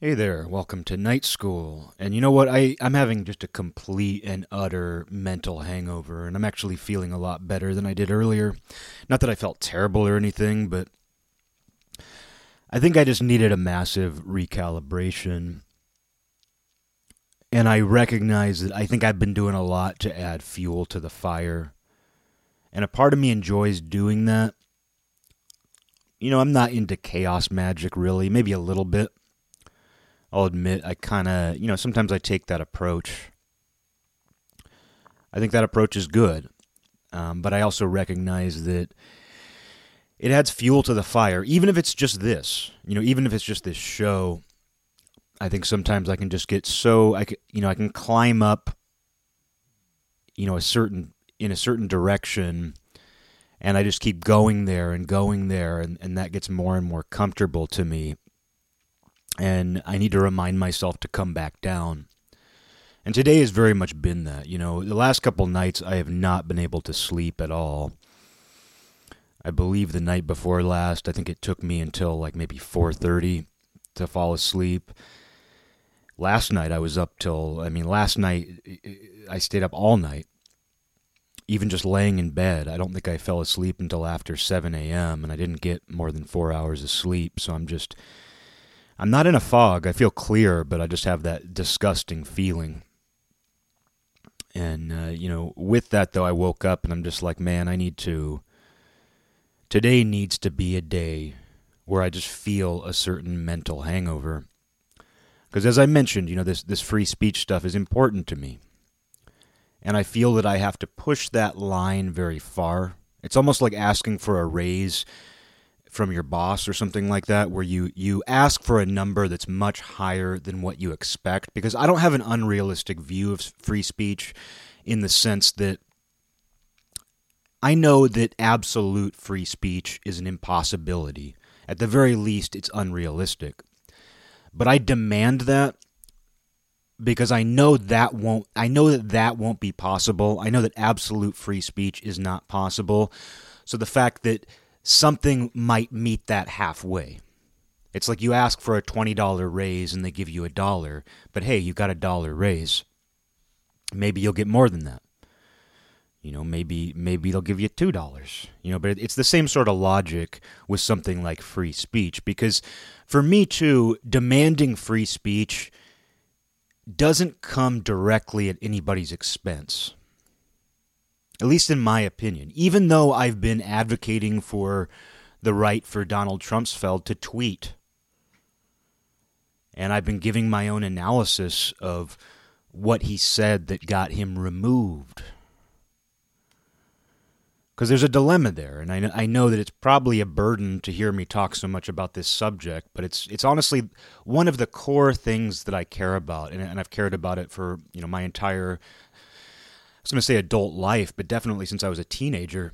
Hey there, welcome to night school. And you know what? I, I'm having just a complete and utter mental hangover, and I'm actually feeling a lot better than I did earlier. Not that I felt terrible or anything, but I think I just needed a massive recalibration. And I recognize that I think I've been doing a lot to add fuel to the fire. And a part of me enjoys doing that. You know, I'm not into chaos magic really, maybe a little bit I'll admit I kind of, you know, sometimes I take that approach. I think that approach is good, um, but I also recognize that it adds fuel to the fire, even if it's just this. You know, even if it's just this show. I think sometimes I can just get so I can, you know, I can climb up, you know, a certain in a certain direction, and I just keep going there and going there, and, and that gets more and more comfortable to me and I need to remind myself to come back down. And today has very much been that. You know, the last couple nights I have not been able to sleep at all. I believe the night before last, I think it took me until like maybe 4:30 to fall asleep. Last night I was up till I mean last night I stayed up all night. Even just laying in bed, I don't think I fell asleep until after 7 a.m. and I didn't get more than four hours of sleep. So I'm just I'm not in a fog. I feel clear, but I just have that disgusting feeling. And, uh, you know, with that, though, I woke up and I'm just like, man, I need to. Today needs to be a day where I just feel a certain mental hangover. Because as I mentioned, you know, this, this free speech stuff is important to me. And I feel that I have to push that line very far. It's almost like asking for a raise from your boss or something like that where you you ask for a number that's much higher than what you expect because I don't have an unrealistic view of free speech in the sense that I know that absolute free speech is an impossibility. At the very least it's unrealistic. But I demand that because I know that won't I know that that won't be possible. I know that absolute free speech is not possible. So the fact that something might meet that halfway. It's like you ask for a $20 raise and they give you a dollar, but hey, you got a dollar raise. Maybe you'll get more than that. You know, maybe maybe they'll give you two dollars. You know, but it's the same sort of logic with something like free speech because for me too, demanding free speech doesn't come directly at anybody's expense at least in my opinion, even though I've been advocating for the right for Donald Trumpsfeld to tweet. And I've been giving my own analysis of what he said that got him removed. Because there's a dilemma there, and I, I know that it's probably a burden to hear me talk so much about this subject, but it's it's honestly one of the core things that I care about, and, and I've cared about it for you know my entire was going to say adult life, but definitely since I was a teenager.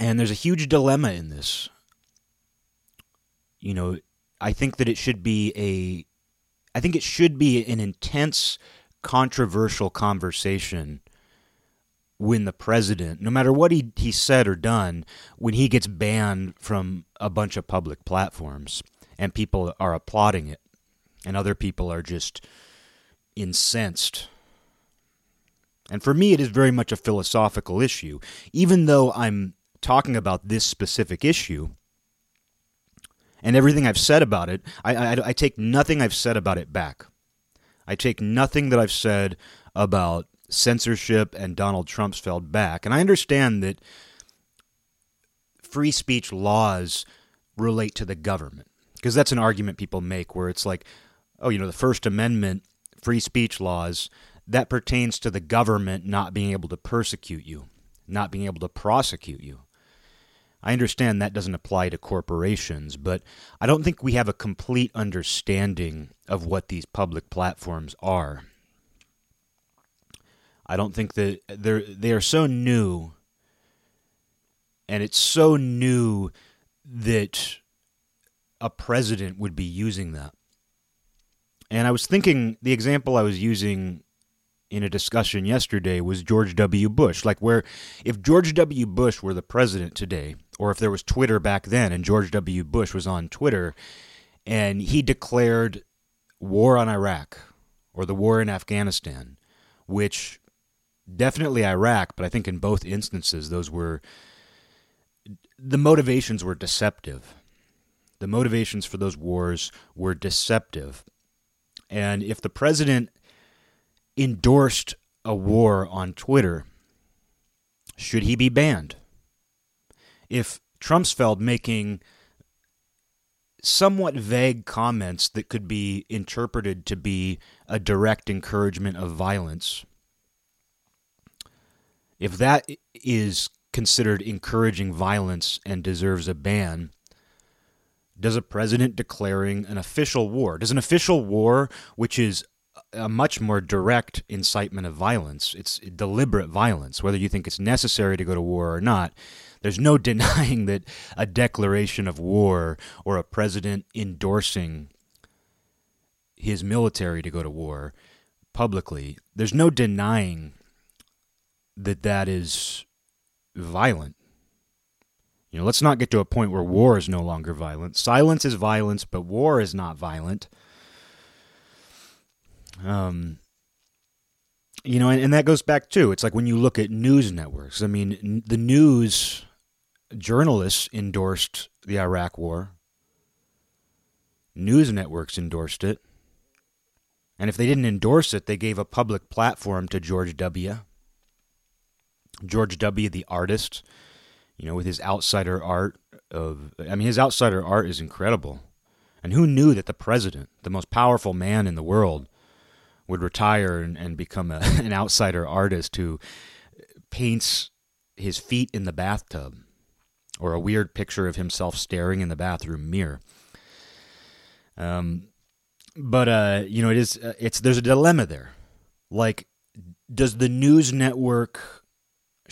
And there's a huge dilemma in this. You know, I think that it should be a I think it should be an intense controversial conversation when the president, no matter what he, he said or done, when he gets banned from a bunch of public platforms and people are applauding it and other people are just incensed and for me, it is very much a philosophical issue. Even though I'm talking about this specific issue and everything I've said about it, I, I, I take nothing I've said about it back. I take nothing that I've said about censorship and Donald Trumpsfeld back. And I understand that free speech laws relate to the government because that's an argument people make where it's like, oh, you know, the First Amendment free speech laws that pertains to the government not being able to persecute you, not being able to prosecute you. I understand that doesn't apply to corporations, but I don't think we have a complete understanding of what these public platforms are. I don't think that they're they are so new and it's so new that a president would be using that. And I was thinking the example I was using in a discussion yesterday was George W. Bush. Like, where if George W. Bush were the president today, or if there was Twitter back then and George W. Bush was on Twitter and he declared war on Iraq or the war in Afghanistan, which definitely Iraq, but I think in both instances those were the motivations were deceptive. The motivations for those wars were deceptive. And if the president endorsed a war on Twitter, should he be banned? If Trumpsfeld making somewhat vague comments that could be interpreted to be a direct encouragement of violence, if that is considered encouraging violence and deserves a ban, does a president declaring an official war, does an official war, which is a much more direct incitement of violence, it's deliberate violence, whether you think it's necessary to go to war or not, there's no denying that a declaration of war or a president endorsing his military to go to war publicly, there's no denying that that is violent. You know, let's not get to a point where war is no longer violent. Silence is violence, but war is not violent. Um, you know, and, and that goes back too. It's like when you look at news networks. I mean, n- the news journalists endorsed the Iraq War. News networks endorsed it. And if they didn't endorse it, they gave a public platform to George W. George W., the artist, you know, with his outsider art of, I mean, his outsider art is incredible. And who knew that the president, the most powerful man in the world, would retire and, and become a, an outsider artist who paints his feet in the bathtub or a weird picture of himself staring in the bathroom mirror. Um, but uh, you know, it is uh, it's there's a dilemma there. Like, does the news network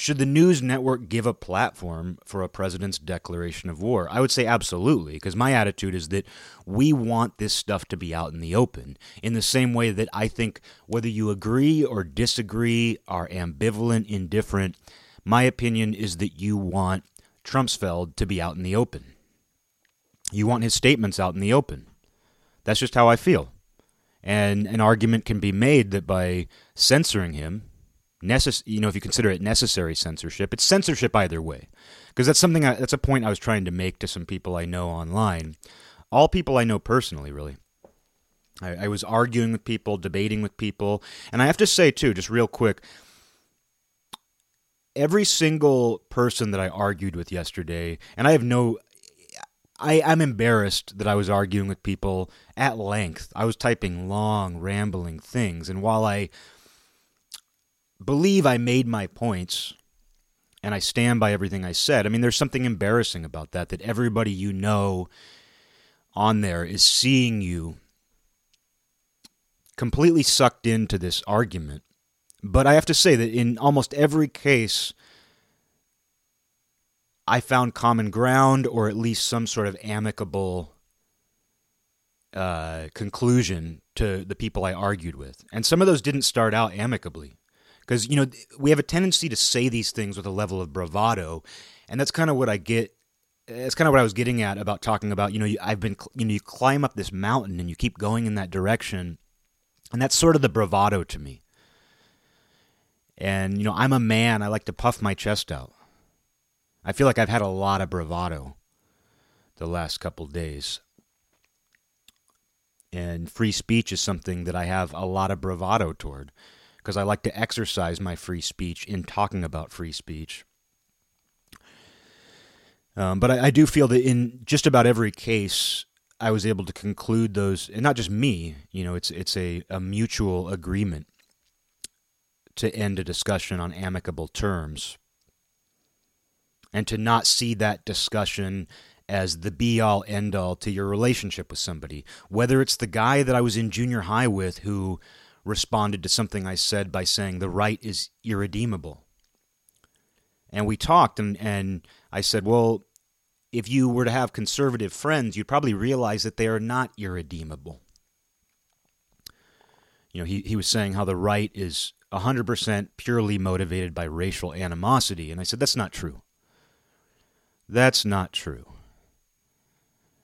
should the news network give a platform for a president's declaration of war? I would say absolutely, because my attitude is that we want this stuff to be out in the open. In the same way that I think whether you agree or disagree, are ambivalent, indifferent, my opinion is that you want Trumpsfeld to be out in the open. You want his statements out in the open. That's just how I feel. And an argument can be made that by censoring him, necess- you know, if you consider it necessary censorship, it's censorship either way. Because that's something I, that's a point I was trying to make to some people I know online, all people I know personally, really. I, I was arguing with people, debating with people, and I have to say too, just real quick, every single person that I argued with yesterday, and I have no. I, I'm embarrassed that I was arguing with people at length. I was typing long, rambling things, and while I believe I made my points and I stand by everything I said, I mean, there's something embarrassing about that, that everybody you know on there is seeing you completely sucked into this argument but I have to say that in almost every case, I found common ground or at least some sort of amicable uh, conclusion to the people I argued with. And some of those didn't start out amicably. Because, you know, we have a tendency to say these things with a level of bravado. And that's kind of what I get. That's kind of what I was getting at about talking about, you know, I've been, you know, you climb up this mountain and you keep going in that direction. And that's sort of the bravado to me. And, you know, I'm a man. I like to puff my chest out. I feel like I've had a lot of bravado the last couple days. And free speech is something that I have a lot of bravado toward because I like to exercise my free speech in talking about free speech. Um, but I, I, do feel that in just about every case, I was able to conclude those, and not just me. You know, it's it's a, a mutual agreement to end a discussion on amicable terms and to not see that discussion as the be all end all to your relationship with somebody. Whether it's the guy that I was in junior high with who responded to something I said by saying the right is irredeemable. And we talked, and, and I said, Well, if you were to have conservative friends, you'd probably realize that they are not irredeemable. You know, he, he was saying how the right is 100% purely motivated by racial animosity. And I said, that's not true. That's not true.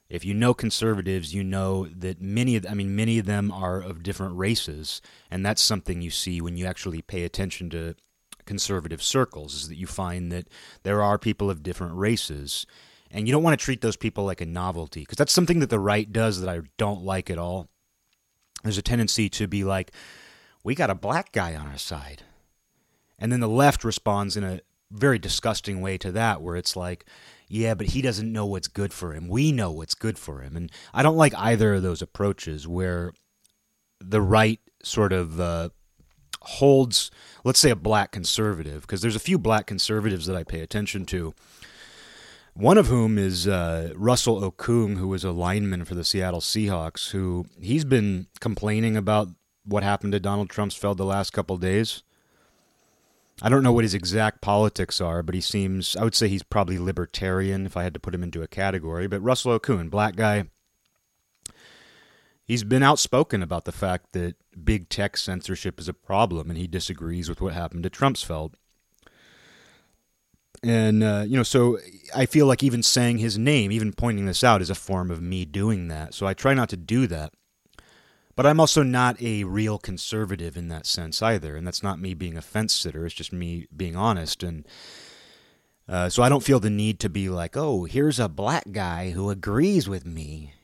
If you know conservatives, you know that many of I mean many of them are of different races, and that's something you see when you actually pay attention to conservative circles is that you find that there are people of different races and you don't want to treat those people like a novelty because that's something that the right does that I don't like at all. There's a tendency to be like, we got a black guy on our side. And then the left responds in a very disgusting way to that, where it's like, yeah, but he doesn't know what's good for him. We know what's good for him. And I don't like either of those approaches where the right sort of uh, holds, let's say, a black conservative, because there's a few black conservatives that I pay attention to. One of whom is uh, Russell Okung, who was a lineman for the Seattle Seahawks, who he's been complaining about what happened to Donald Trumpsfeld the last couple days. I don't know what his exact politics are, but he seems, I would say he's probably libertarian if I had to put him into a category. But Russell Okung, black guy, he's been outspoken about the fact that big tech censorship is a problem and he disagrees with what happened to Trumpsfeld. And, uh, you know, so I feel like even saying his name, even pointing this out, is a form of me doing that. So I try not to do that. But I'm also not a real conservative in that sense either. And that's not me being a fence sitter. It's just me being honest. And uh, so I don't feel the need to be like, oh, here's a black guy who agrees with me.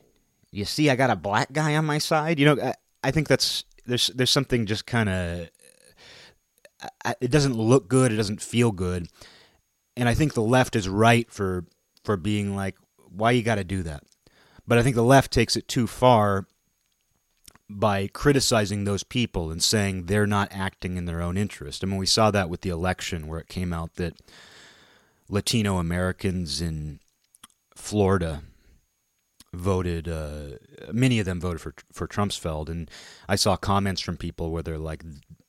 You see, I got a black guy on my side. You know, I, I think that's there's there's something just kind of it doesn't look good. It doesn't feel good. And I think the left is right for for being like, why you got to do that? But I think the left takes it too far by criticizing those people and saying they're not acting in their own interest. I mean, we saw that with the election where it came out that Latino Americans in Florida voted. Uh, many of them voted for for Trumpsfeld, and I saw comments from people where they're like,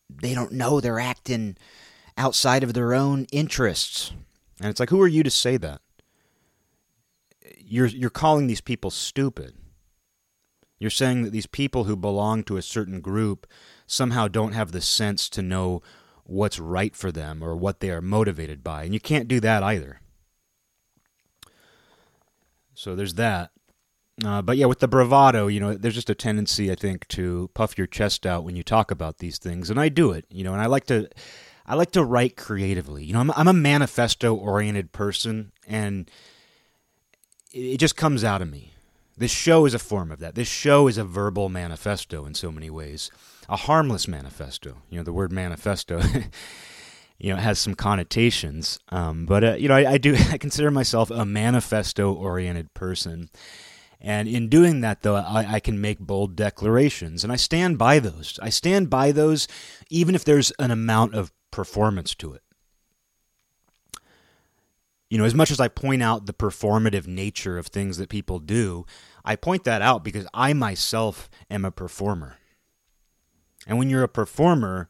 they don't know they're acting outside of their own interests, and it's like, who are you to say that? You're you're calling these people stupid you're saying that these people who belong to a certain group somehow don't have the sense to know what's right for them or what they are motivated by. And you can't do that either. So there's that. Uh, but yeah, with the bravado, you know, there's just a tendency, I think, to puff your chest out when you talk about these things, and I do it, you know, and I like to, I like to write creatively. You know, I'm, I'm a manifesto-oriented person, and it just comes out of me. This show is a form of that. This show is a verbal manifesto in so many ways, a harmless manifesto. You know, the word manifesto, you know, has some connotations. Um, but uh, you know, I, I do I consider myself a manifesto-oriented person, and in doing that, though, I, I can make bold declarations, and I stand by those. I stand by those, even if there's an amount of performance to it you know, as much as I point out the performative nature of things that people do, I point that out because I myself am a performer. And when you're a performer,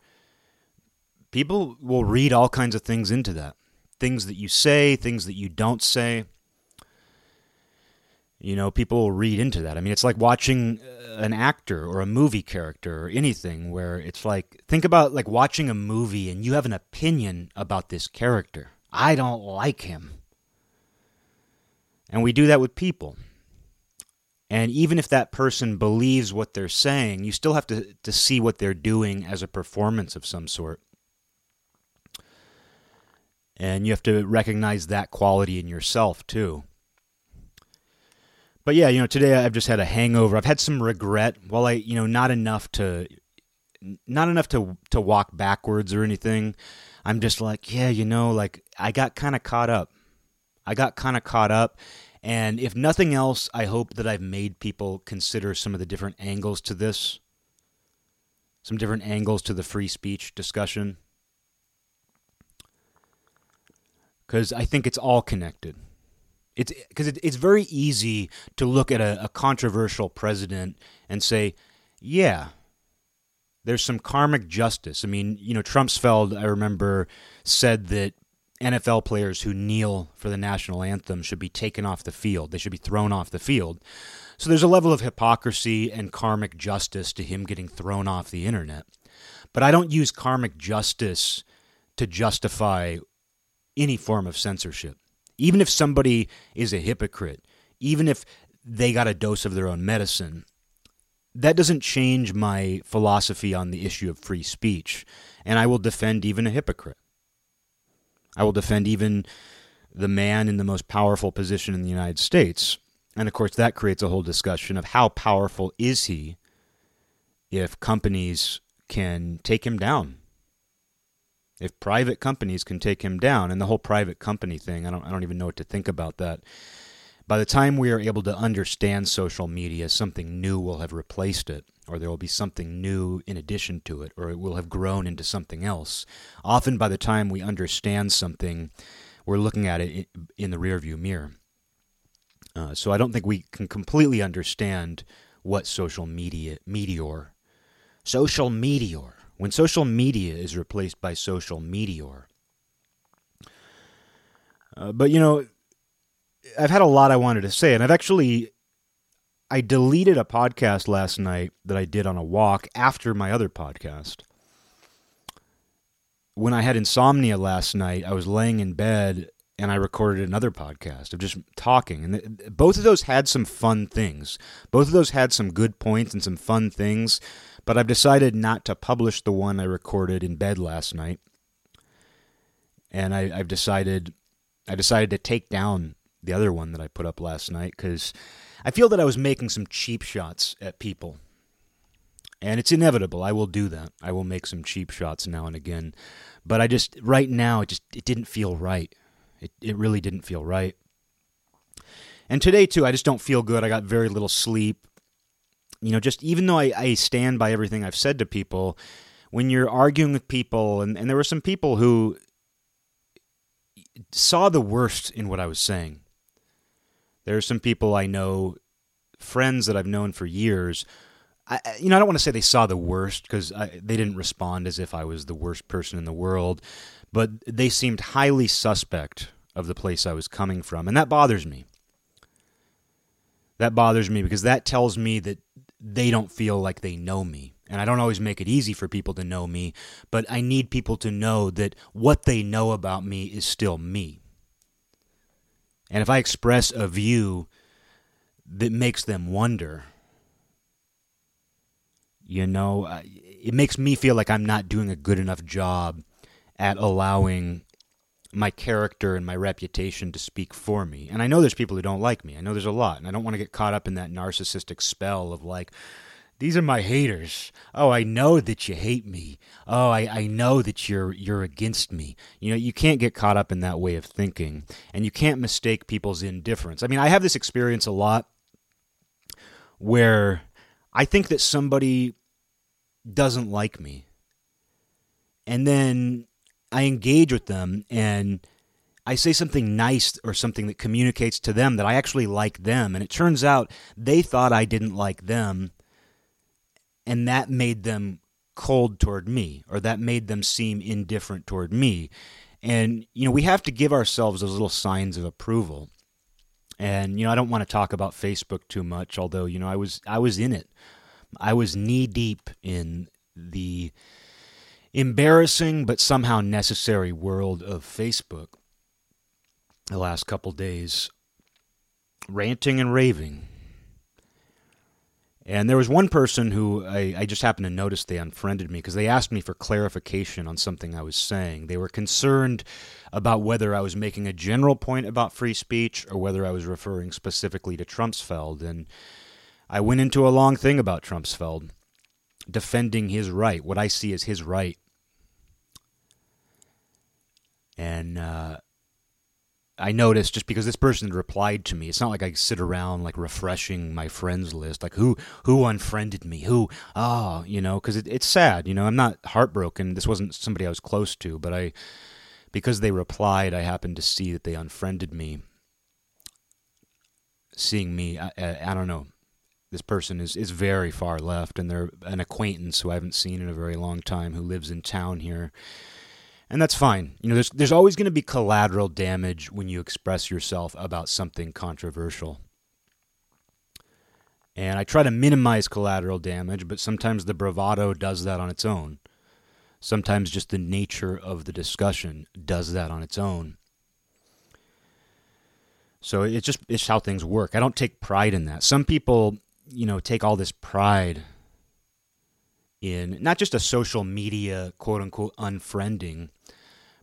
people will read all kinds of things into that things that you say, things that you don't say. You know, people will read into that. I mean, it's like watching uh, an actor or a movie character or anything where it's like, think about like watching a movie and you have an opinion about this character. I don't like him. And we do that with people. And even if that person believes what they're saying, you still have to, to see what they're doing as a performance of some sort. And you have to recognize that quality in yourself, too. But yeah, you know, today I've just had a hangover. I've had some regret. Well, I, you know, not enough to, not enough to to walk backwards or anything. I'm just like, yeah, you know, like I got kind of caught up. I got kind of caught up. And if nothing else, I hope that I've made people consider some of the different angles to this, some different angles to the free speech discussion. Because I think it's all connected. It's because it, it's very easy to look at a, a controversial president and say, yeah, there's some karmic justice. I mean, you know, Trumpsfeld, I remember, said that NFL players who kneel for the national anthem should be taken off the field. They should be thrown off the field. So there's a level of hypocrisy and karmic justice to him getting thrown off the internet. But I don't use karmic justice to justify any form of censorship. Even if somebody is a hypocrite, even if they got a dose of their own medicine. That doesn't change my philosophy on the issue of free speech, and I will defend even a hypocrite. I will defend even the man in the most powerful position in the United States. And of course, that creates a whole discussion of how powerful is he if companies can take him down. If private companies can take him down, and the whole private company thing, I don't, I don't even know what to think about that. By the time we are able to understand social media, something new will have replaced it, or there will be something new in addition to it, or it will have grown into something else. Often, by the time we understand something, we're looking at it in the rearview mirror. Uh, so I don't think we can completely understand what social media meteor, social meteor, when social media is replaced by social meteor. Uh, but you know, I've had a lot I wanted to say, and I've actually I deleted a podcast last night that I did on a walk after my other podcast. When I had insomnia last night, I was laying in bed and I recorded another podcast of just talking. And both of those had some fun things. Both of those had some good points and some fun things, but I've decided not to publish the one I recorded in bed last night. And I, have decided I decided to take down the other one that I put up last night because I feel that I was making some cheap shots at people. And it's inevitable. I will do that. I will make some cheap shots now and again. But I just right now it just it didn't feel right. It it really didn't feel right. And today too, I just don't feel good. I got very little sleep. You know, just even though I, I stand by everything I've said to people, when you're arguing with people and, and there were some people who saw the worst in what I was saying. There are some people I know, friends that I've known for years. I, you know, I don't want to say they saw the worst because they didn't respond as if I was the worst person in the world, but they seemed highly suspect of the place I was coming from, and that bothers me. That bothers me because that tells me that they don't feel like they know me. And I don't always make it easy for people to know me, but I need people to know that what they know about me is still me. And if I express a view that makes them wonder, you know, it makes me feel like I'm not doing a good enough job at allowing my character and my reputation to speak for me. And I know there's people who don't like me. I know there's a lot. And I don't want to get caught up in that narcissistic spell of like, these are my haters. Oh, I know that you hate me. Oh, I, I know that you're you're against me. You know, you can't get caught up in that way of thinking. And you can't mistake people's indifference. I mean, I have this experience a lot where I think that somebody doesn't like me. And then I engage with them and I say something nice or something that communicates to them that I actually like them. And it turns out they thought I didn't like them and that made them cold toward me or that made them seem indifferent toward me. And you know we have to give ourselves those little signs of approval. And you know I don't want to talk about Facebook too much although you know I was I was in it. I was knee deep in the embarrassing but somehow necessary world of Facebook the last couple days ranting and raving and there was one person who I, I, just happened to notice they unfriended me because they asked me for clarification on something I was saying. They were concerned about whether I was making a general point about free speech or whether I was referring specifically to Trumpsfeld. And I went into a long thing about Trumpsfeld, defending his right, what I see as his right. And uh, I noticed just because this person replied to me. It's not like I sit around like refreshing my friends list, like who who unfriended me, who oh you know, because it, it's sad. You know, I'm not heartbroken. This wasn't somebody I was close to, but I because they replied, I happened to see that they unfriended me. Seeing me, I, I, I don't know. This person is is very far left, and they're an acquaintance who I haven't seen in a very long time, who lives in town here and that's fine. You know, there's there's always going to be collateral damage when you express yourself about something controversial. And I try to minimize collateral damage, but sometimes the bravado does that on its own. Sometimes just the nature of the discussion does that on its own. So it's just it's how things work. I don't take pride in that. Some people, you know, take all this pride in not just a social media quote unquote unfriending,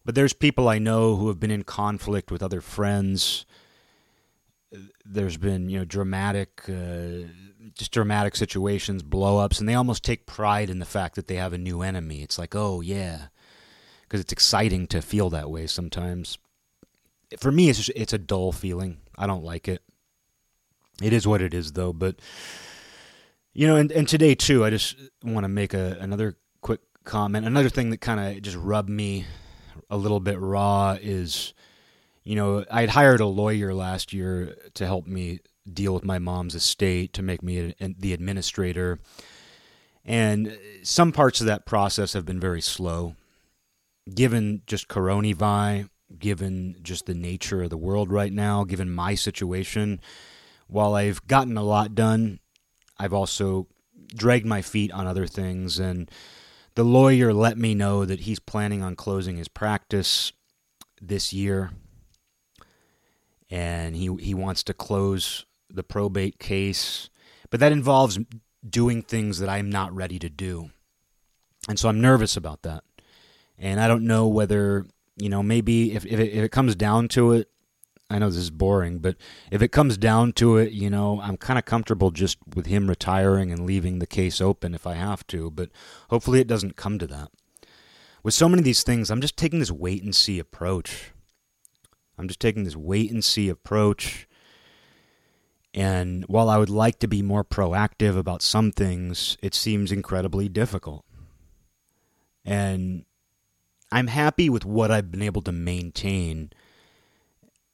but there's people I know who have been in conflict with other friends. There's been, you know, dramatic, uh, just dramatic situations, blow ups, and they almost take pride in the fact that they have a new enemy. It's like, oh, yeah. Because it's exciting to feel that way sometimes. For me, it's just, it's a dull feeling. I don't like it. It is what it is, though. But, you know, and, and today, too, I just want to make a, another quick comment. Another thing that kind of just rubbed me a little bit raw is, you know, I had hired a lawyer last year to help me deal with my mom's estate, to make me a, the administrator. And some parts of that process have been very slow, given just coronavirus, given just the nature of the world right now, given my situation. While I've gotten a lot done, I've also dragged my feet on other things and the lawyer let me know that he's planning on closing his practice this year. And he he wants to close the probate case. But that involves doing things that I'm not ready to do. And so I'm nervous about that. And I don't know whether you know maybe if if it, if it comes down to it I know this is boring, but if it comes down to it, you know, I'm kind of comfortable just with him retiring and leaving the case open if I have to, but hopefully it doesn't come to that. With so many of these things, I'm just taking this wait and see approach. I'm just taking this wait and see approach. And while I would like to be more proactive about some things, it seems incredibly difficult. And I'm happy with what I've been able to maintain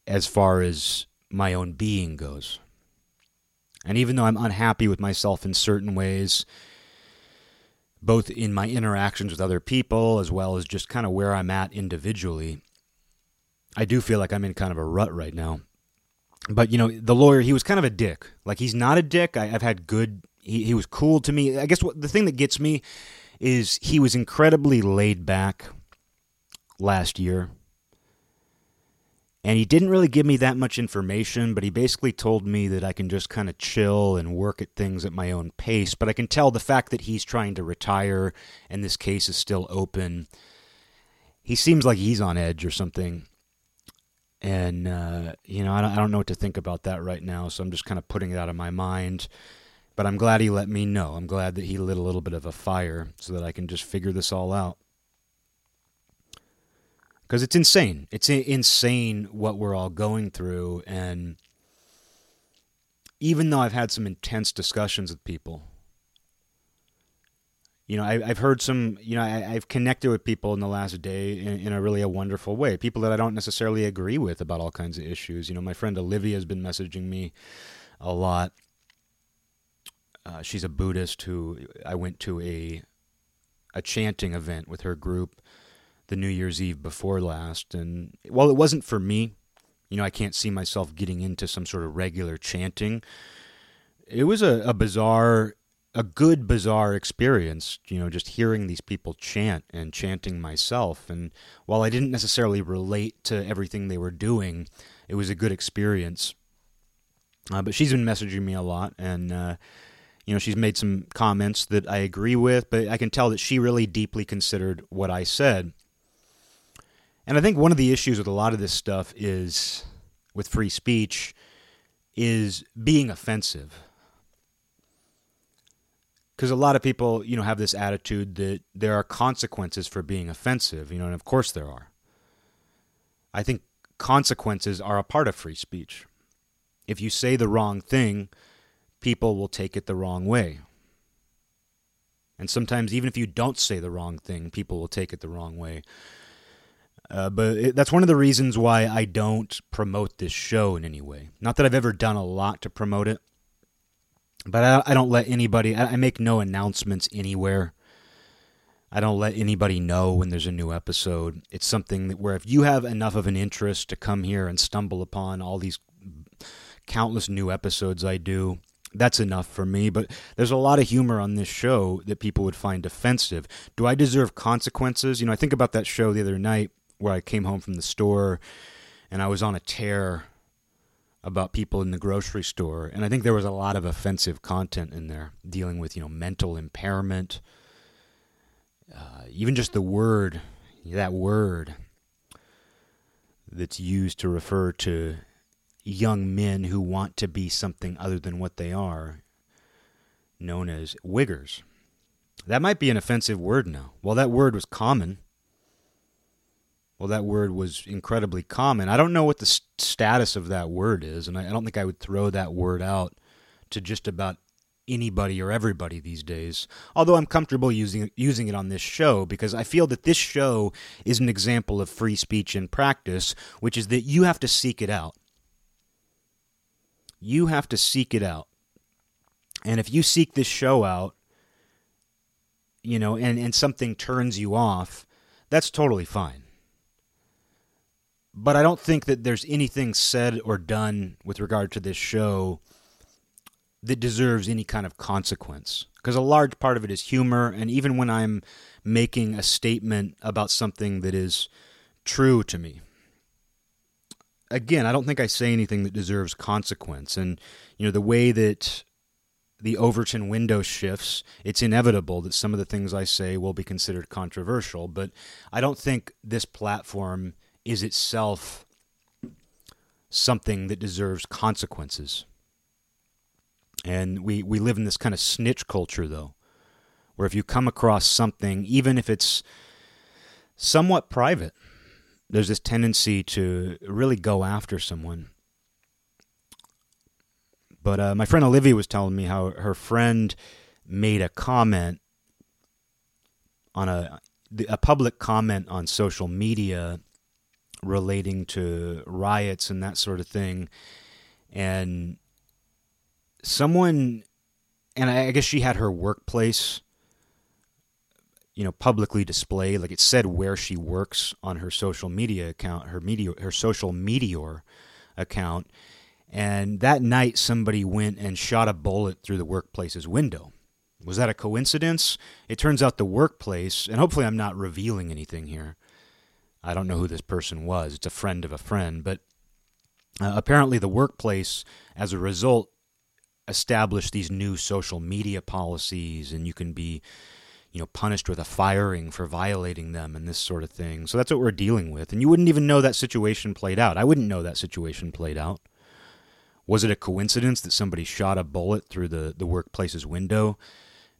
as far as my own being goes. And even though I'm unhappy with myself in certain ways, both in my interactions with other people as well as just kind of where I'm at individually, I do feel like I'm in kind of a rut right now. But, you know, the lawyer, he was kind of a dick. Like, he's not a dick. I, have had good, he, he was cool to me. I guess what the thing that gets me is he was incredibly laid back last year and he didn't really give me that much information, but he basically told me that I can just kind of chill and work at things at my own pace. But I can tell the fact that he's trying to retire and this case is still open, he seems like he's on edge or something. And, uh, you know, I don't, I don't know what to think about that right now, so I'm just kind of putting it out of my mind. But I'm glad he let me know. I'm glad that he lit a little bit of a fire so that I can just figure this all out because it's insane. It's insane what we're all going through, and even though I've had some intense discussions with people, you know, I, have heard some, you know, I, have connected with people in the last day in, in, a really a wonderful way. People that I don't necessarily agree with about all kinds of issues. You know, my friend Olivia has been messaging me a lot. Uh, she's a Buddhist who I went to a a chanting event with her group the New Year's Eve before last. And while it wasn't for me, you know, I can't see myself getting into some sort of regular chanting. It was a, a bizarre, a good, bizarre experience, you know, just hearing these people chant and chanting myself. And while I didn't necessarily relate to everything they were doing, it was a good experience. Uh, but she's been messaging me a lot, and uh, you know she's made some comments that I agree with, but I can tell that she really deeply considered what I said. And I think one of the issues with a lot of this stuff is with free speech is being offensive. Because a lot of people, you know, have this attitude that there are consequences for being offensive, you know, and of course there are. I think consequences are a part of free speech. If you say the wrong thing, people will take it the wrong way. And sometimes, even if you don't say the wrong thing, people will take it the wrong way. Uh, but it, that's one of the reasons why I don't promote this show in any way. Not that I've ever done a lot to promote it, but I, I don't let anybody, I, I make no announcements anywhere. I don't let anybody know when there's a new episode. It's something that where if you have enough of an interest to come here and stumble upon all these countless new episodes I do, that's enough for me. But there's a lot of humor on this show that people would find offensive. Do I deserve consequences? You know, I think about that show the other night where I came home from the store and I was on a tear about people in the grocery store, and I think there was a lot of offensive content in there dealing with you know mental impairment, uh, even just the word that word that's used to refer to young men who want to be something other than what they are, known as wiggers. That might be an offensive word now. While that word was common. Well, that word was incredibly common. I don't know what the st- status of that word is, and I, I don't think I would throw that word out to just about anybody or everybody these days. Although I'm comfortable using using it on this show because I feel that this show is an example of free speech in practice, which is that you have to seek it out. You have to seek it out. And if you seek this show out, you know, and, and something turns you off, that's totally fine. But I don't think that there's anything said or done with regard to this show that deserves any kind of consequence. Because a large part of it is humor, and even when I'm making a statement about something that is true to me, again, I don't think I say anything that deserves consequence. And, you know, the way that the Overton window shifts, it's inevitable that some of the things I say will be considered controversial, but I don't think this platform is itself something that deserves consequences. And we, we live in this kind of snitch culture, though, where if you come across something, even if it's somewhat private, there's this tendency to really go after someone. But uh, my friend Olivia was telling me how her friend made a comment on a a public comment on social media relating to riots and that sort of thing, and someone, and I guess she had her workplace, you know, publicly displayed. Like it said where she works on her social media account, her media, her social meteor account. And that night, somebody went and shot a bullet through the workplace's window. Was that a coincidence? It turns out the workplace, and hopefully I'm not revealing anything here. I don't know who this person was. It's a friend of a friend, but uh, apparently the workplace, as a result, established these new social media policies and you can be you know punished with a firing for violating them and this sort of thing. So that's what we're dealing with. And you wouldn't even know that situation played out. I wouldn't know that situation played out. Was it a coincidence that somebody shot a bullet through the, the workplace's window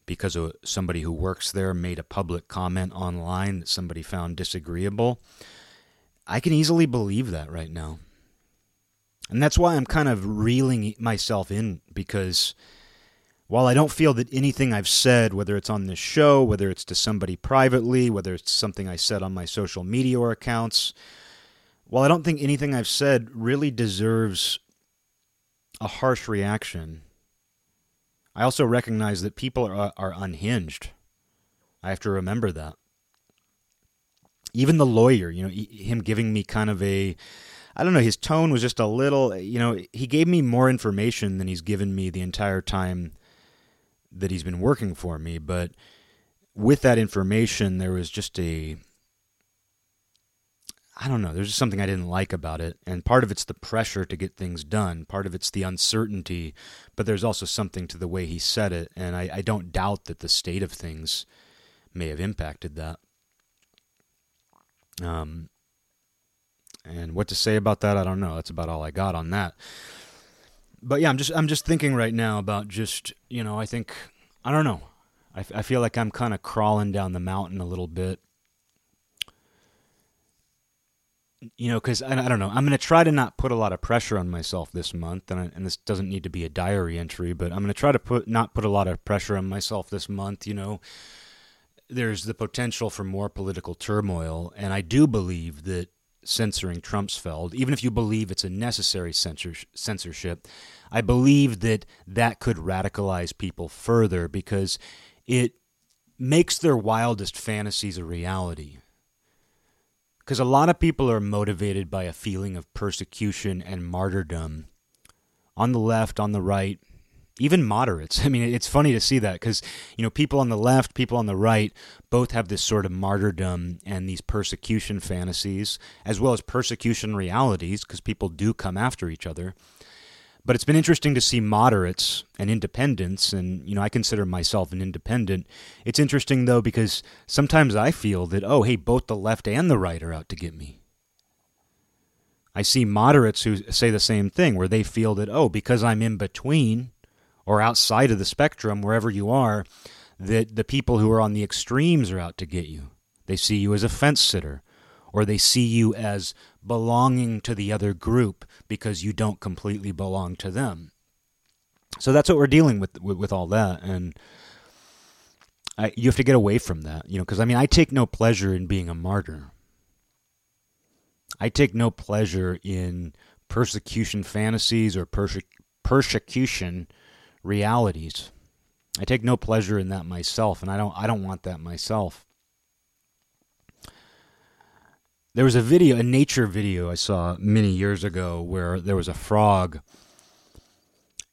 because somebody who works there made a public comment online that somebody found disagreeable. I can easily believe that right now. And that's why I'm kind of reeling myself in because while I don't feel that anything I've said, whether it's on this show, whether it's to somebody privately, whether it's something I said on my social media or accounts, while I don't think anything I've said really deserves a harsh reaction, I also recognize that people are, uh, are unhinged. I have to remember that. Even the lawyer, you know, him giving me kind of a I don't know, his tone was just a little, you know, he gave me more information than he's given me the entire time that he's been working for me. But with that information, there was just a, I don't know, there's just something I didn't like about it. And part of it's the pressure to get things done, part of it's the uncertainty, but there's also something to the way he said it. And I, I don't doubt that the state of things may have impacted that. Um, and what to say about that, I don't know. That's about all I got on that. But yeah, I'm just I'm just thinking right now about just you know I think I don't know. I, I feel like I'm kind of crawling down the mountain a little bit. You know, because I, I don't know. I'm going to try to not put a lot of pressure on myself this month, and I, and this doesn't need to be a diary entry, but I'm going to try to put not put a lot of pressure on myself this month. You know, there's the potential for more political turmoil, and I do believe that censoring Trump's Trumpsfeld, even if you believe it's a necessary censorship, I believe that that could radicalize people further because it makes their wildest fantasies a reality. Because a lot of people are motivated by a feeling of persecution and martyrdom on the left, on the right, even moderates. I mean, it's funny to see that because, you know, people on the left, people on the right both have this sort of martyrdom and these persecution fantasies, as well as persecution realities, because people do come after each other. But it's been interesting to see moderates and independents, and you know, I consider myself an independent. It's interesting though because sometimes I feel that oh, hey, both the left and the right are out to get me. I see moderates who say the same thing, where they feel that oh, because I'm in between or outside of the spectrum, wherever you are, that the people who are on the extremes are out to get you. They see you as a fence sitter, or they see you as belonging to the other group because you don't completely belong to them. So that's what we're dealing with with, with all that, and I, you have to get away from that, you know. Because I mean, I take no pleasure in being a martyr. I take no pleasure in persecution fantasies or perse- persecution realities. I take no pleasure in that myself, and I don't. I don't want that myself. There was a video, a nature video I saw many years ago where there was a frog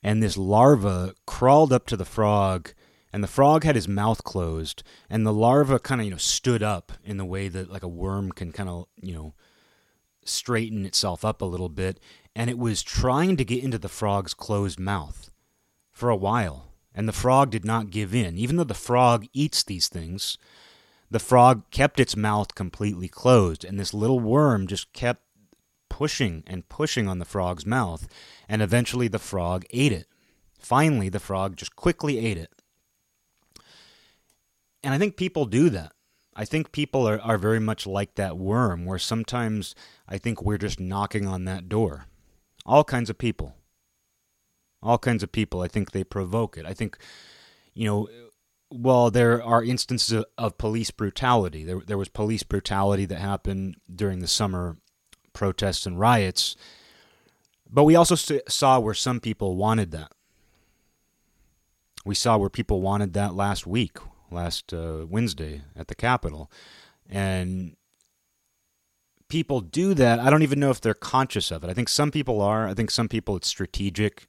and this larva crawled up to the frog and the frog had his mouth closed and the larva kind of, you know, stood up in the way that like a worm can kind of, you know, straighten itself up a little bit and it was trying to get into the frog's closed mouth for a while and the frog did not give in. Even though the frog eats these things the frog kept its mouth completely closed, and this little worm just kept pushing and pushing on the frog's mouth, and eventually the frog ate it. Finally, the frog just quickly ate it. And I think people do that. I think people are, are very much like that worm, where sometimes I think we're just knocking on that door. All kinds of people. All kinds of people. I think they provoke it. I think, you know, well, there are instances of, of, police brutality. There, there was police brutality that happened during the summer protests and riots, but we also saw where some people wanted that. We saw where people wanted that last week, last uh, Wednesday at the Capitol, and people do that. I don't even know if they're conscious of it. I think some people are. I think some people it's strategic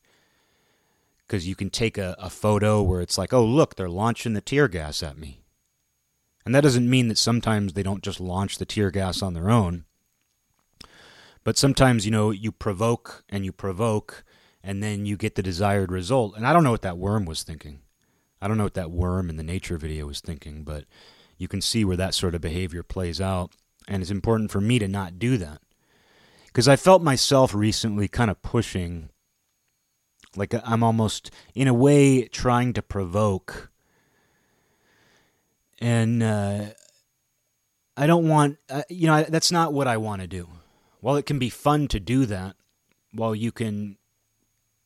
because you can take a, a photo where it's like, oh, look, they're launching the tear gas at me. And that doesn't mean that sometimes they don't just launch the tear gas on their own. But sometimes, you know, you provoke and you provoke, and then you get the desired result. And I don't know what that worm was thinking. I don't know what that worm in the nature video was thinking, but you can see where that sort of behavior plays out. And it's important for me to not do that. Because I felt myself recently kind of pushing like I'm almost, in a way, trying to provoke. And uh, I don't want, uh, you know, that's not what I want to do. While it can be fun to do that, while you can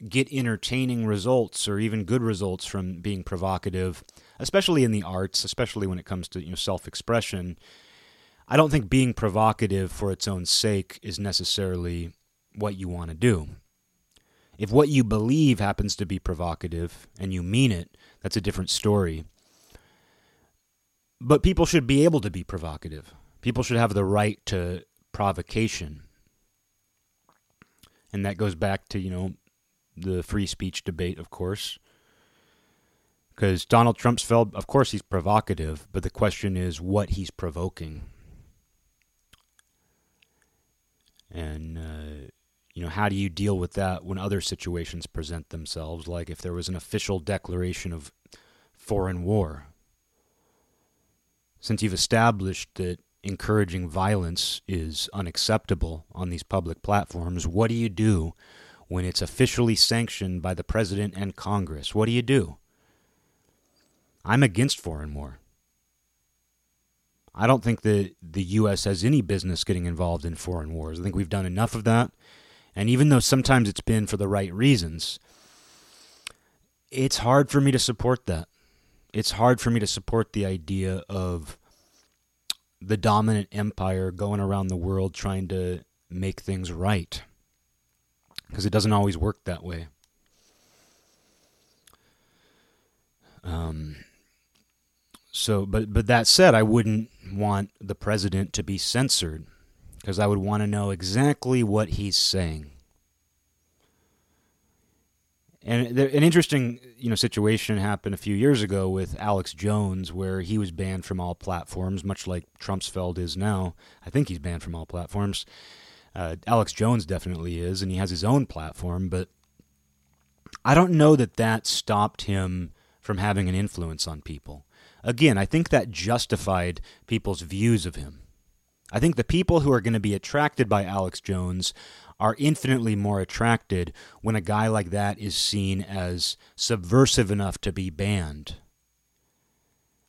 get entertaining results or even good results from being provocative, especially in the arts, especially when it comes to you know, self expression, I don't think being provocative for its own sake is necessarily what you want to do. If what you believe happens to be provocative and you mean it, that's a different story. But people should be able to be provocative. People should have the right to provocation. And that goes back to, you know, the free speech debate, of course. Because Donald Trump's felt, of course, he's provocative, but the question is what he's provoking. And uh, you know, how do you deal with that when other situations present themselves? Like if there was an official declaration of foreign war. Since you've established that encouraging violence is unacceptable on these public platforms, what do you do when it's officially sanctioned by the president and Congress? What do you do? I'm against foreign war. I don't think that the U.S. has any business getting involved in foreign wars. I think we've done enough of that. And even though sometimes it's been for the right reasons, it's hard for me to support that. It's hard for me to support the idea of the dominant empire going around the world trying to make things right. Because it doesn't always work that way. Um, so, but but that said, I wouldn't want the president to be censored because I would want to know exactly what he's saying. And there, an interesting, you know, situation happened a few years ago with Alex Jones, where he was banned from all platforms, much like Trumpsfeld is now. I think he's banned from all platforms. Uh, Alex Jones definitely is, and he has his own platform. But I don't know that that stopped him from having an influence on people. Again, I think that justified people's views of him. I think the people who are going to be attracted by Alex Jones are infinitely more attracted when a guy like that is seen as subversive enough to be banned.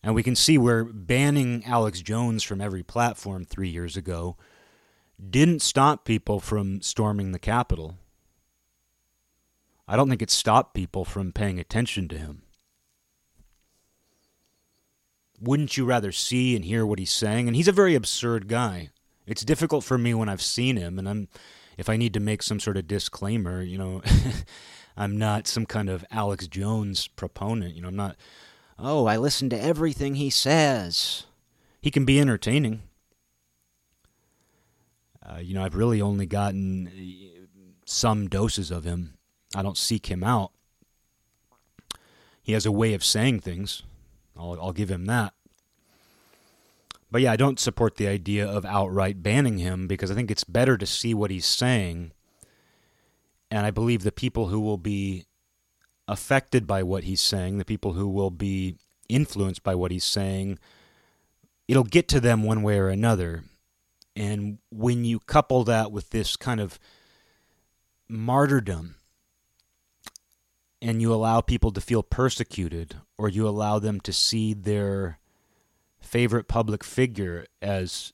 And we can see where banning Alex Jones from every platform three years ago didn't stop people from storming the Capitol. I don't think it stopped people from paying attention to him. Wouldn't you rather see and hear what he's saying? And he's a very absurd guy. It's difficult for me when I've seen him, and I'm if I need to make some sort of disclaimer, you know, I'm not some kind of Alex Jones proponent. You know, I'm not. Oh, I listen to everything he says. He can be entertaining. Uh, you know, I've really only gotten uh, some doses of him. I don't seek him out. He has a way of saying things. I'll, I'll give him that. But yeah, I don't support the idea of outright banning him because I think it's better to see what he's saying. And I believe the people who will be affected by what he's saying, the people who will be influenced by what he's saying, it'll get to them one way or another. And when you couple that with this kind of martyrdom, and you allow people to feel persecuted, or you allow them to see their favorite public figure as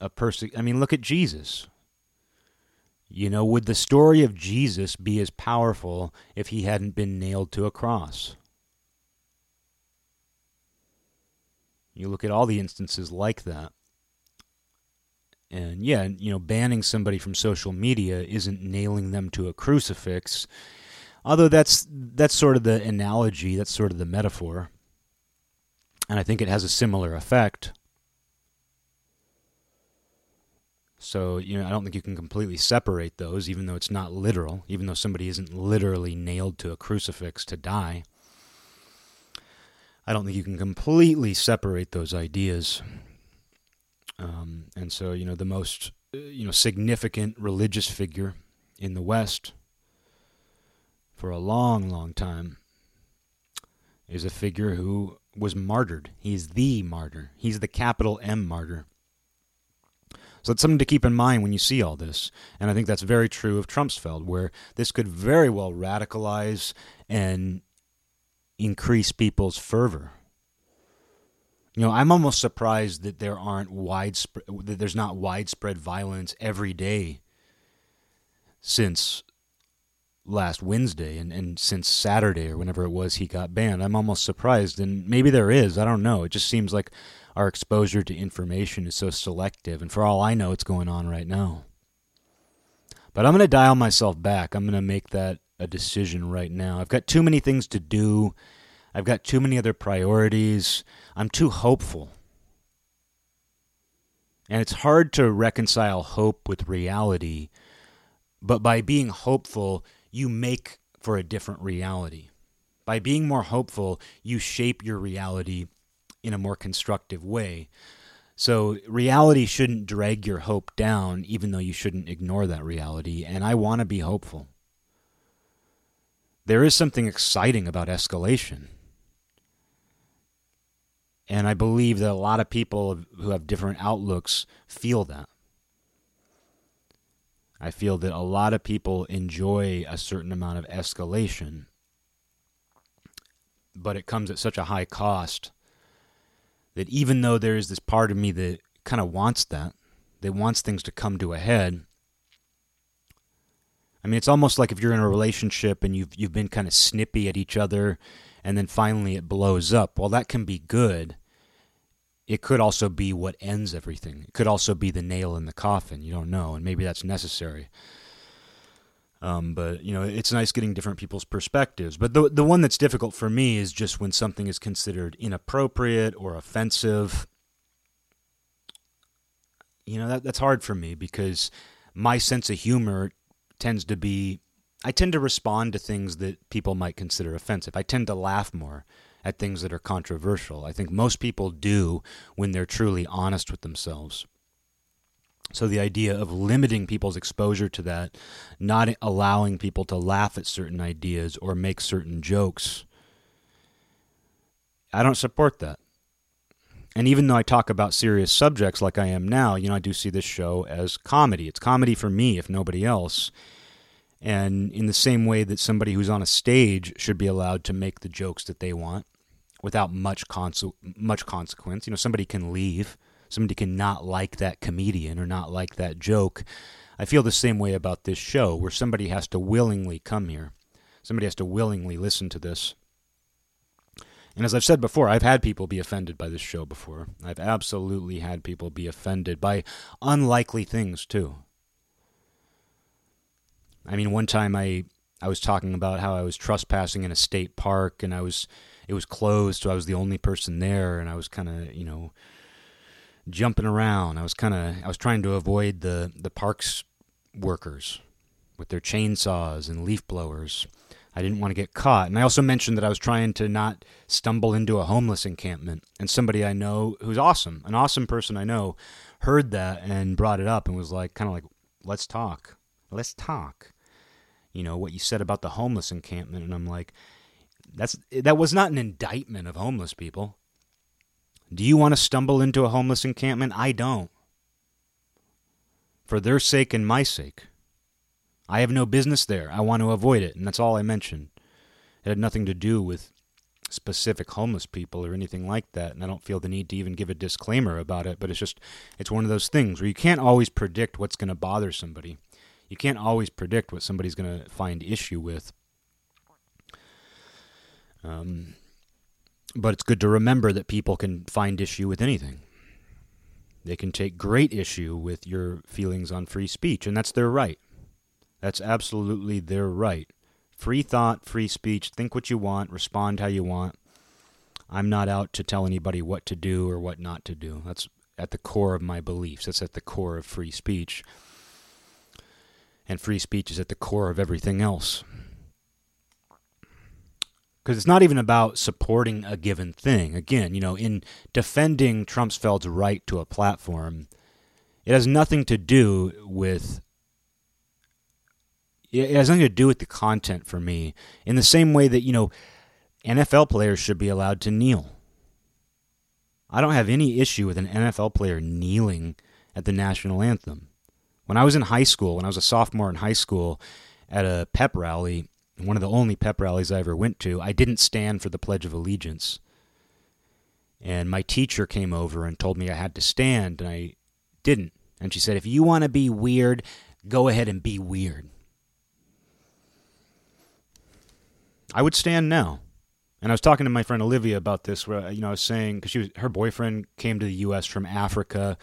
a person. I mean, look at Jesus. You know, would the story of Jesus be as powerful if he hadn't been nailed to a cross? You look at all the instances like that. And yeah, you know, banning somebody from social media isn't nailing them to a crucifix. Although that's that's sort of the analogy, that's sort of the metaphor. And I think it has a similar effect. So, you know, I don't think you can completely separate those, even though it's not literal, even though somebody isn't literally nailed to a crucifix to die. I don't think you can completely separate those ideas. Um, and so, you know, the most, uh, you know, significant religious figure in the West for a long, long time is a figure who was martyred. He's the martyr. He's the capital M martyr. So that's something to keep in mind when you see all this. And I think that's very true of Trumpsfeld, where this could very well radicalize and increase people's fervor. You know, I'm almost surprised that there aren't widespread that there's not widespread violence every day since last Wednesday and, and since Saturday or whenever it was he got banned. I'm almost surprised, and maybe there is. I don't know. It just seems like our exposure to information is so selective, and for all I know, it's going on right now. But I'm going to dial myself back. I'm going to make that a decision right now. I've got too many things to do. I've got too many other priorities. I'm too hopeful. And it's hard to reconcile hope with reality. But by being hopeful, you make for a different reality. By being more hopeful, you shape your reality in a more constructive way. So, reality shouldn't drag your hope down, even though you shouldn't ignore that reality. And I want to be hopeful. There is something exciting about escalation. And I believe that a lot of people who have different outlooks feel that. I feel that a lot of people enjoy a certain amount of escalation, but it comes at such a high cost that even though there is this part of me that kind of wants that, that wants things to come to a head. I mean, it's almost like if you're in a relationship and you've you've been kind of snippy at each other, and then finally it blows up. Well, that can be good it could also be what ends everything. It could also be the nail in the coffin. You don't know, and maybe that's necessary. Um, but you know, it's nice getting different people's perspectives. But the the one that's difficult for me is just when something is considered inappropriate or offensive. You know, that that's hard for me because my sense of humor tends to be I tend to respond to things that people might consider offensive. I tend to laugh more at things that are controversial. I think most people do when they're truly honest with themselves. So the idea of limiting people's exposure to that, not allowing people to laugh at certain ideas or make certain jokes, I don't support that. And even though I talk about serious subjects like I am now, you know, I do see this show as comedy. It's comedy for me, if nobody else. And in the same way that somebody who's on a stage should be allowed to make the jokes that they want without much conse- much consequence. You know, somebody can leave, somebody can not like that comedian or not like that joke. I feel the same way about this show, where somebody has to willingly come here, somebody has to willingly listen to this. And as I've said before, I've had people be offended by this show before. I've absolutely had people be offended by unlikely things too. I mean, one time I I was talking about how I was trespassing in a state park and I was it was closed, so I was the only person there, and I was kind of you know jumping around. I was kind of I was trying to avoid the the parks workers with their chainsaws and leaf blowers. I didn't want to get caught. And I also mentioned that I was trying to not stumble into a homeless encampment. And somebody I know who's awesome, an awesome person I know, heard that and brought it up and was like, kind of like, let's talk. Let's talk. You know, what you said about the homeless encampment. And I'm like, that's that was not an indictment of homeless people. Do you want to stumble into a homeless encampment? I don't. For their sake and my sake. I have no business there. I want to avoid it, and that's all I mentioned. It had nothing to do with specific homeless people or anything like that, and I don't feel the need to even give a disclaimer about it, but it's just it's one of those things where you can't always predict what's going to bother somebody. You can't always predict what somebody's going to find issue with. Um, but it's good to remember that people can find issue with anything. They can take great issue with your feelings on free speech, and that's their right. That's absolutely their right. Free thought, free speech, think what you want, respond how you want. I'm not out to tell anybody what to do or what not to do. That's at the core of my beliefs. That's at the core of free speech. And free speech is at the core of everything else. Because it's not even about supporting a given thing. Again, you know, in defending Trumpsfeld's right to a platform, it has nothing to do with it has nothing to do with the content for me. In the same way that, you know, NFL players should be allowed to kneel. I don't have any issue with an NFL player kneeling at the national anthem. When I was in high school, when I was a sophomore in high school at a pep rally, one of the only pep rallies I ever went to, I didn't stand for the Pledge of Allegiance. And my teacher came over and told me I had to stand, and I didn't. And she said, if you want to be weird, go ahead and be weird. I would stand now. And I was talking to my friend Olivia about this. Where you know, I was saying because she was her boyfriend came to the U.S. from Africa,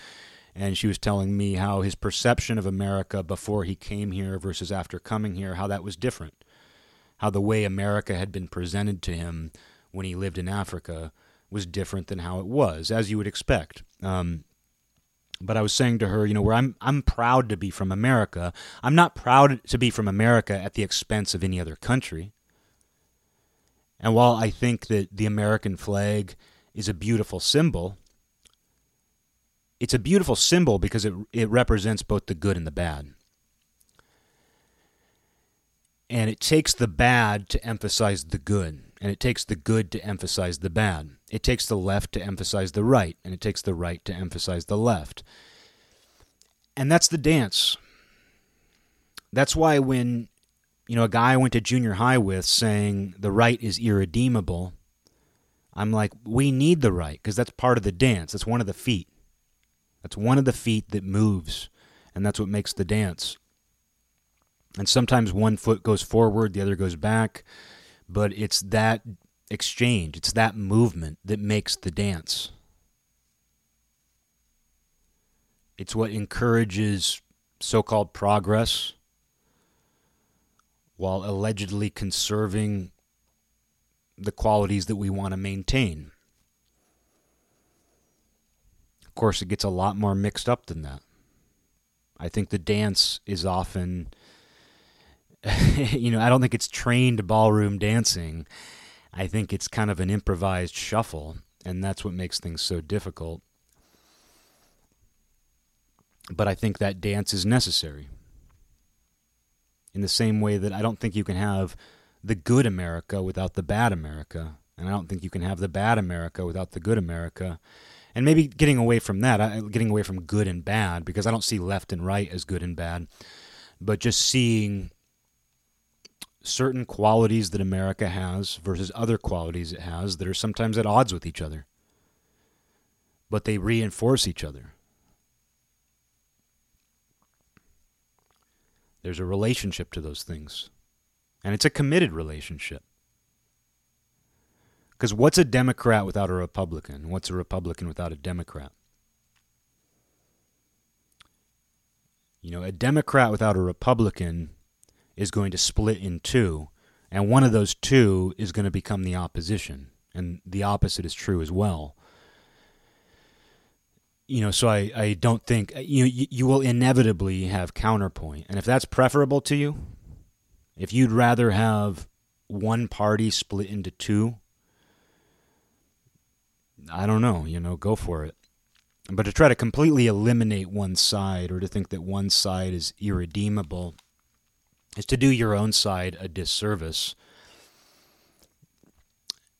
and she was telling me how his perception of America before he came here versus after coming here, how that was different. How the way America had been presented to him when he lived in Africa was different than how it was, as you would expect. Um, but I was saying to her, you know, where I'm I'm proud to be from America. I'm not proud to be from America at the expense of any other country. And while I think that the American flag is a beautiful symbol, it's a beautiful symbol because it, it represents both the good and the bad. And it takes the bad to emphasize the good, and it takes the good to emphasize the bad. It takes the left to emphasize the right, and it takes the right to emphasize the left. And that's the dance. That's why when you know, a guy I went to junior high with saying the right is irredeemable. I'm like, we need the right because that's part of the dance. That's one of the feet. That's one of the feet that moves, and that's what makes the dance. And sometimes one foot goes forward, the other goes back, but it's that exchange, it's that movement that makes the dance. It's what encourages so called progress while allegedly conserving the qualities that we want to maintain. Of course, it gets a lot more mixed up than that. I think the dance is often, you know, I don't think it's trained ballroom dancing. I think it's kind of an improvised shuffle, and that's what makes things so difficult. But I think that dance is necessary. In the same way that I don't think you can have the good America without the bad America. And I don't think you can have the bad America without the good America. And maybe getting away from that, getting away from good and bad, because I don't see left and right as good and bad, but just seeing certain qualities that America has versus other qualities it has that are sometimes at odds with each other. But they reinforce each other. There's a relationship to those things. And it's a committed relationship. Because what's a Democrat without a Republican? What's a Republican without a Democrat? You know, a Democrat without a Republican is going to split in two, and one of those two is going to become the opposition, and the opposite is true as well. You know, so I, I don't think uh, you you will inevitably have counterpoint, and if that's preferable to you, if you'd rather have one party split into two I don't know, you know, go for it. But to try to completely eliminate one side or to think that one side is irredeemable is to do your own side a disservice.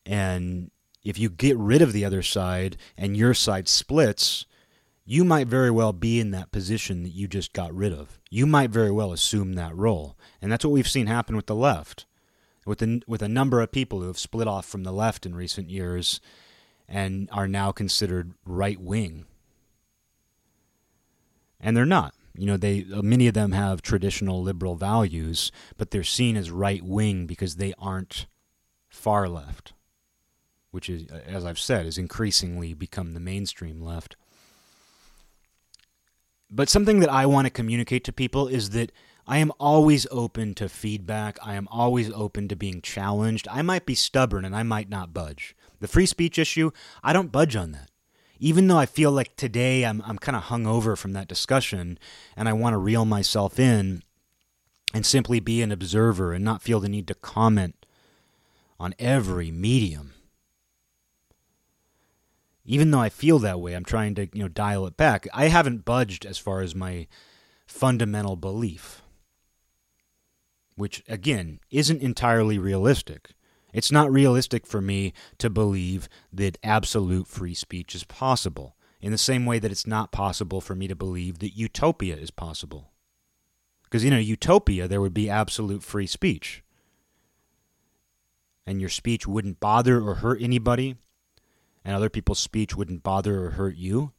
And if you get rid of the other side and your side splits, you might very well be in that position that you just got rid of. You might very well assume that role. And that's what we've seen happen with the left. With a, with a number of people who have split off from the left in recent years and are now considered right wing. And they're not. You know, they uh, many of them have traditional liberal values, but they're seen as right wing because they aren't far left, which is uh, as I've said has increasingly become the mainstream left. But something that I want to communicate to people is that I am always open to feedback. I am always open to being challenged. I might be stubborn and I might not budge. The free speech issue, I don't budge on that. Even though I feel like today I'm, I'm kind of hung over from that discussion and I want to reel myself in and simply be an observer and not feel the need to comment on every medium. Even though I feel that way, I'm trying to, you know, dial it back. I haven't budged as far as my fundamental belief, which again isn't entirely realistic. It's not realistic for me to believe that absolute free speech is possible, in the same way that it's not possible for me to believe that utopia is possible. Because in a utopia, there would be absolute free speech. And your speech wouldn't bother or hurt anybody, and other people's speech wouldn't bother or hurt you.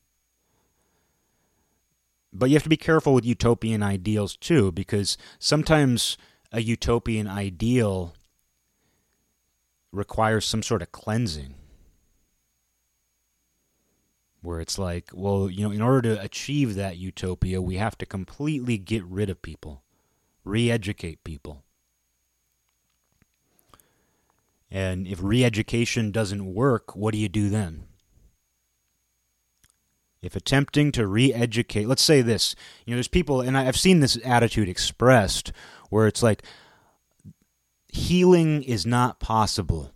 But you have to be careful with utopian ideals too, because sometimes a utopian ideal requires some sort of cleansing where it's like, well, you know, in order to achieve that utopia, we have to completely get rid of people, re educate people. And if re education doesn't work, what do you do then? If attempting to re educate, let's say this, you know, there's people, and I've seen this attitude expressed where it's like, healing is not possible.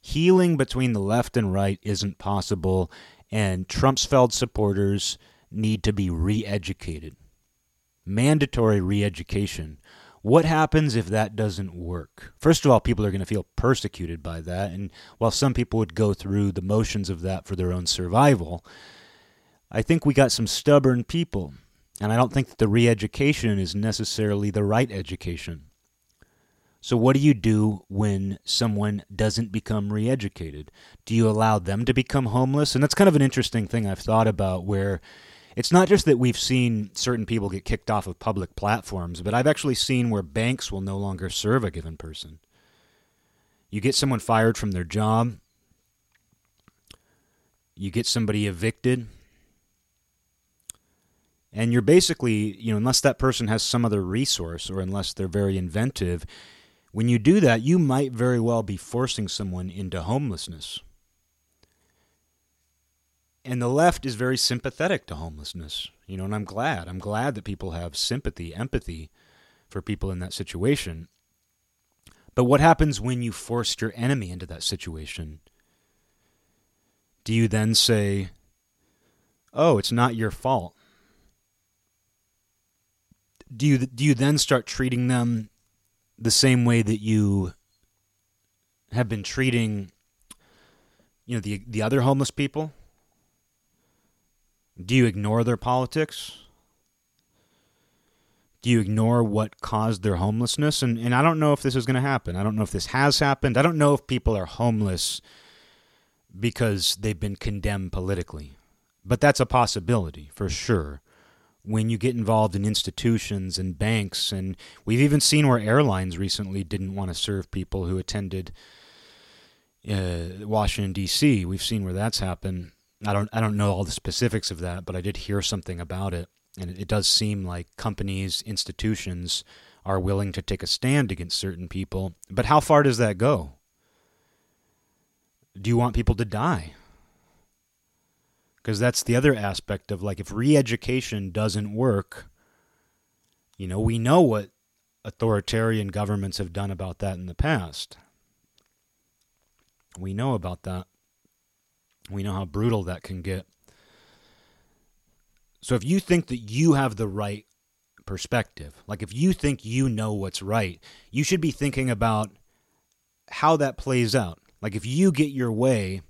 Healing between the left and right isn't possible, and Trumpsfeld supporters need to be re educated. Mandatory re education. What happens if that doesn't work? First of all, people are going to feel persecuted by that, and while some people would go through the motions of that for their own survival, I think we got some stubborn people, and I don't think that the re education is necessarily the right education. So, what do you do when someone doesn't become re educated? Do you allow them to become homeless? And that's kind of an interesting thing I've thought about where it's not just that we've seen certain people get kicked off of public platforms, but I've actually seen where banks will no longer serve a given person. You get someone fired from their job, you get somebody evicted, and you're basically, you know, unless that person has some other resource or unless they're very inventive, when you do that, you might very well be forcing someone into homelessness. And the left is very sympathetic to homelessness, you know, and I'm glad. I'm glad that people have sympathy, empathy for people in that situation. But what happens when you force your enemy into that situation? Do you then say, oh, it's not your fault? do you do you then start treating them the same way that you have been treating you know the the other homeless people? Do you ignore their politics? Do you ignore what caused their homelessness? And and I don't know if this is going to happen. I don't know if this has happened. I don't know if people are homeless because they've been condemned politically. But that's a possibility for sure. When you get involved in institutions and banks, and we've even seen where airlines recently didn't want to serve people who attended uh, Washington D.C. We've seen where that's happened. I don't I don't know all the specifics of that, but I did hear something about it, and it, it does seem like companies, institutions are willing to take a stand against certain people. But how far does that go? Do you want people to die? Because that's the other aspect of like if re-education doesn't work, you know, we know what authoritarian governments have done about that in the past. We know about that. We know how brutal that can get. So if you think that you have the right perspective, like if you think you know what's right, you should be thinking about how that plays out. Like if you get your way,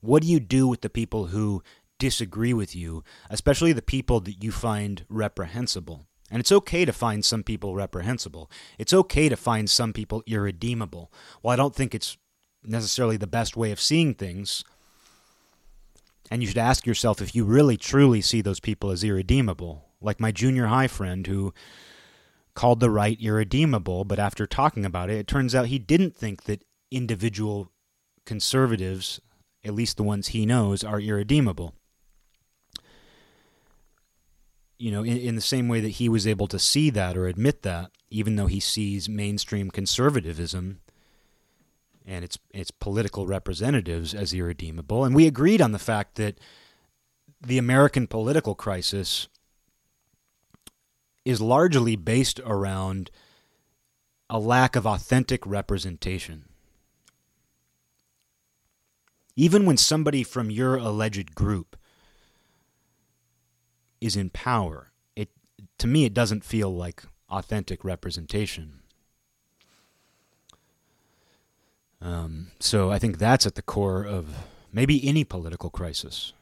what do you do with the people who disagree with you, especially the people that you find reprehensible? And it's okay to find some people reprehensible. It's okay to find some people irredeemable. Well, I don't think it's necessarily the best way of seeing things. And you should ask yourself if you really truly see those people as irredeemable. Like my junior high friend who called the right irredeemable, but after talking about it, it turns out he didn't think that individual conservatives, at least the ones he knows, are irredeemable. You know, in, in the same way that he was able to see that or admit that, even though he sees mainstream conservatism and its its political representatives as irredeemable. And we agreed on the fact that the American political crisis is largely based around a lack of authentic representation. Even when somebody from your alleged group is in power, it to me it doesn't feel like authentic representation. Um, so I think that's at the core of maybe any political crisis.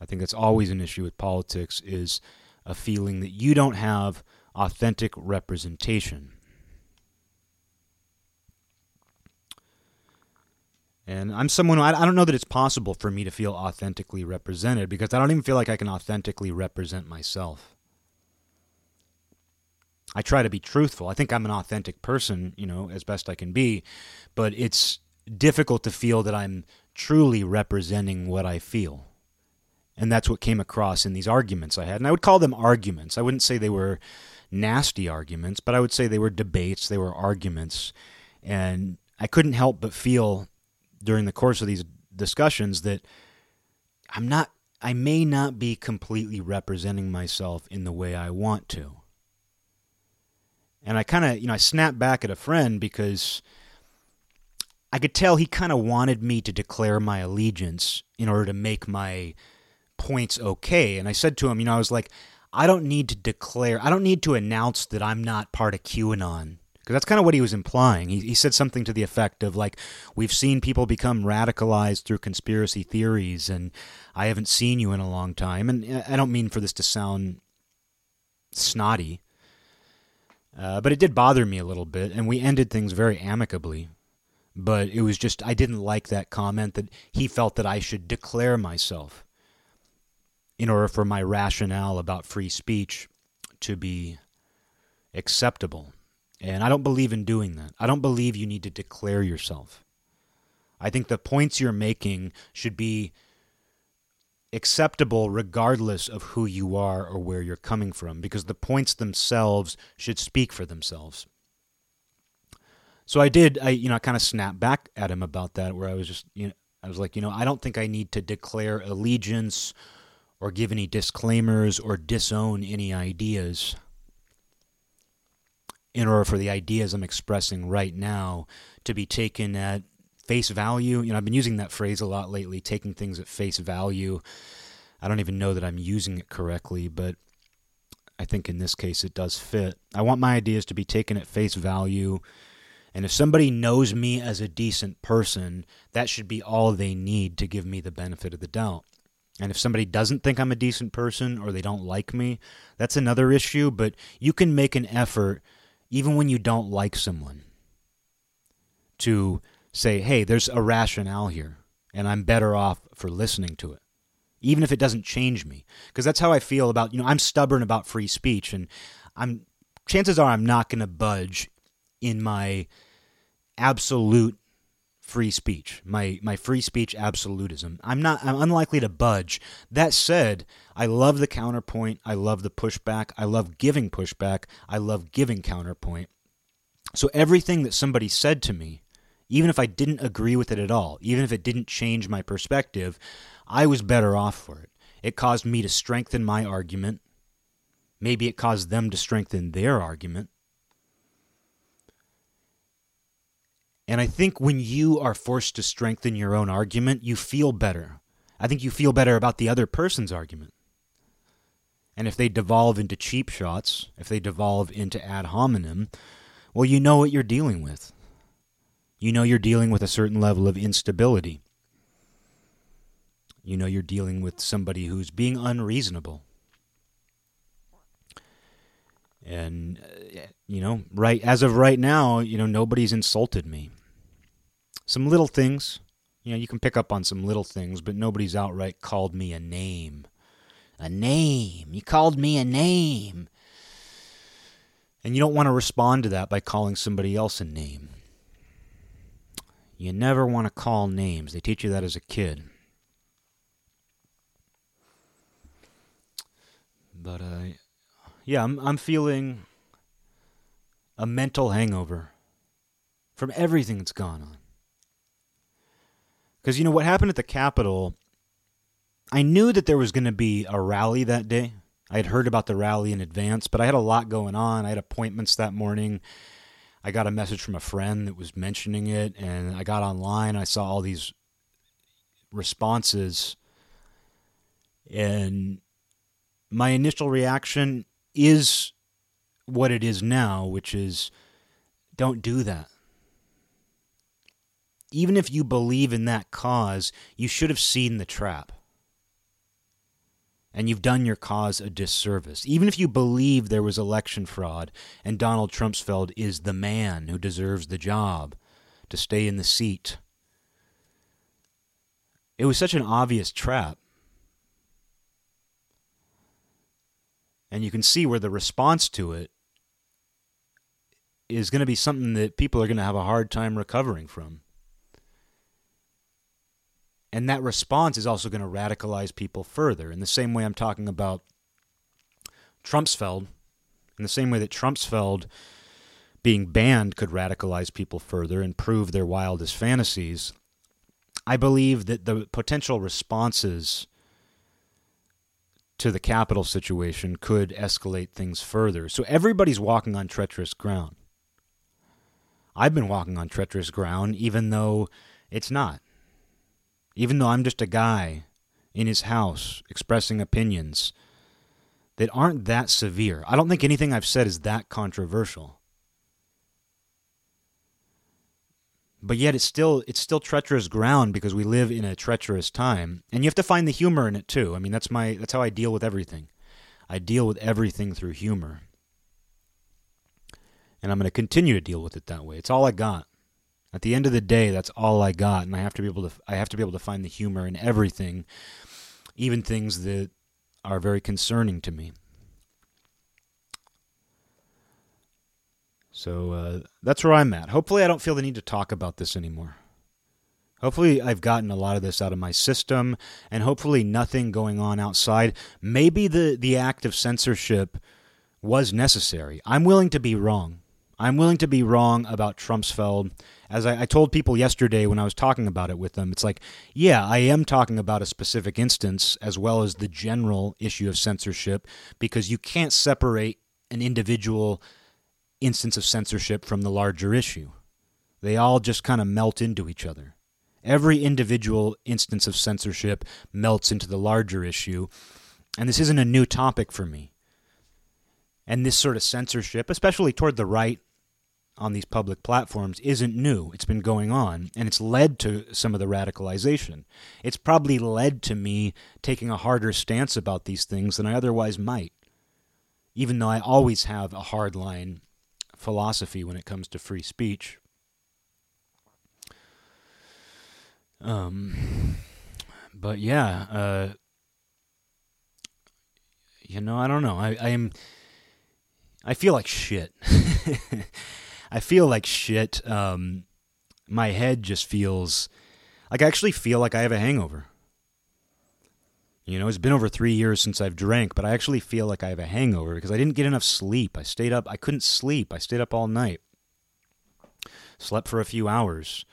I think that's always an issue with politics is a feeling that you don't have authentic representation. And I'm someone I don't know that it's possible for me to feel authentically represented because I don't even feel like I can authentically represent myself. I try to be truthful. I think I'm an authentic person, you know, as best I can be, but it's difficult to feel that I'm truly representing what I feel. And that's what came across in these arguments I had. And I would call them arguments. I wouldn't say they were nasty arguments, but I would say they were debates, they were arguments. And I couldn't help but feel during the course of these discussions that I'm not I may not be completely representing myself in the way I want to. And I kind of, you know, I snapped back at a friend because I could tell he kind of wanted me to declare my allegiance in order to make my points okay. And I said to him, you know, I was like, I don't need to declare, I don't need to announce that I'm not part of QAnon. Because that's kind of what he was implying. He, he said something to the effect of, like, we've seen people become radicalized through conspiracy theories, and I haven't seen you in a long time. And I don't mean for this to sound snotty, uh, but it did bother me a little bit, and we ended things very amicably. But it was just, I didn't like that comment that he felt that I should declare myself in order for my rationale about free speech to be acceptable. And I don't believe in doing that. I don't believe you need to declare yourself. I think the points you're making should be acceptable regardless of who you are or where you're coming from because the points themselves should speak for themselves. So I did I you know I kind of snapped back at him about that where I was just you know I was like, you know, I don't think I need to declare allegiance or give any disclaimers or disown any ideas in order for the ideas I'm expressing right now to be taken at face value. You know, I've been using that phrase a lot lately, taking things at face value. I don't even know that I'm using it correctly, but I think in this case it does fit. I want my ideas to be taken at face value. And if somebody knows me as a decent person, that should be all they need to give me the benefit of the doubt. And if somebody doesn't think I'm a decent person or they don't like me, that's another issue. But you can make an effort, even when you don't like someone, to say, hey, there's a rationale here, and I'm better off for listening to it, even if it doesn't change me. Because that's how I feel about, you know, I'm stubborn about free speech, and I'm chances are I'm not going to budge in my absolute free speech, my my free speech absolutism. I'm not I'm unlikely to budge. That said, I love the counterpoint, I love the pushback, I love giving pushback, I love giving counterpoint. So everything that somebody said to me, even if I didn't agree with it at all, even if it didn't change my perspective, I was better off for it. It caused me to strengthen my argument. Maybe it caused them to strengthen their argument. And I think when you are forced to strengthen your own argument, you feel better. I think you feel better about the other person's argument. And if they devolve into cheap shots, if they devolve into ad hominem, well, you know what you're dealing with. You know you're dealing with a certain level of instability. You know you're dealing with somebody who's being unreasonable. And, uh, you know, right as of right now, you know, nobody's insulted me some little things. You know, you can pick up on some little things, but nobody's outright called me a name. A name. You called me a name. And you don't want to respond to that by calling somebody else a name. You never want to call names. They teach you that as a kid. But uh, yeah, I'm I'm feeling a mental hangover from everything that's gone on. Because, you know, what happened at the Capitol, I knew that there was going to be a rally that day. I had heard about the rally in advance, but I had a lot going on. I had appointments that morning. I got a message from a friend that was mentioning it, and I got online. I saw all these responses, and my initial reaction is what it is now, which is don't do that even if you believe in that cause, you should have seen the trap. And you've done your cause a disservice. Even if you believe there was election fraud and Donald Trumpsfeld is the man who deserves the job to stay in the seat, it was such an obvious trap. And you can see where the response to it is going to be something that people are going to have a hard time recovering from. And that response is also going to radicalize people further. In the same way I'm talking about Trumpsfeld, in the same way that Trumpsfeld being banned could radicalize people further and prove their wildest fantasies, I believe that the potential responses to the Capitol situation could escalate things further. So everybody's walking on treacherous ground. I've been walking on treacherous ground, even though it's not even though I'm just a guy in his house expressing opinions that aren't that severe. I don't think anything I've said is that controversial. But yet it's still it's still treacherous ground because we live in a treacherous time and you have to find the humor in it too. I mean that's my that's how I deal with everything. I deal with everything through humor. And I'm going to continue to deal with it that way. It's all I got. At the end of the day, that's all I got, and I have to be able to I have to be able to find the humor in everything, even things that are very concerning to me. So uh, that's where I'm at. Hopefully, I don't feel the need to talk about this anymore. Hopefully, I've gotten a lot of this out of my system, and hopefully, nothing going on outside. Maybe the, the act of censorship was necessary. I'm willing to be wrong. I'm willing to be wrong about Trumpsfeld. As I, I, told people yesterday when I was talking about it with them, it's like, yeah, I am talking about a specific instance as well as the general issue of censorship because you can't separate an individual instance of censorship from the larger issue. They all just kind of melt into each other. Every individual instance of censorship melts into the larger issue. And this isn't a new topic for me. And this sort of censorship, especially toward the right on these public platforms, isn't new. It's been going on, and it's led to some of the radicalization. It's probably led to me taking a harder stance about these things than I otherwise might, even though I always have a hardline philosophy when it comes to free speech. Um, but yeah, uh, you know, I don't know. I, I am. I feel like shit. I feel like shit. Um, my head just feels like I actually feel like I have a hangover. You know, it's been over three years since I've drank, but I actually feel like I have a hangover because I didn't get enough sleep. I stayed up. I couldn't sleep. I stayed up all night. Slept for a few hours.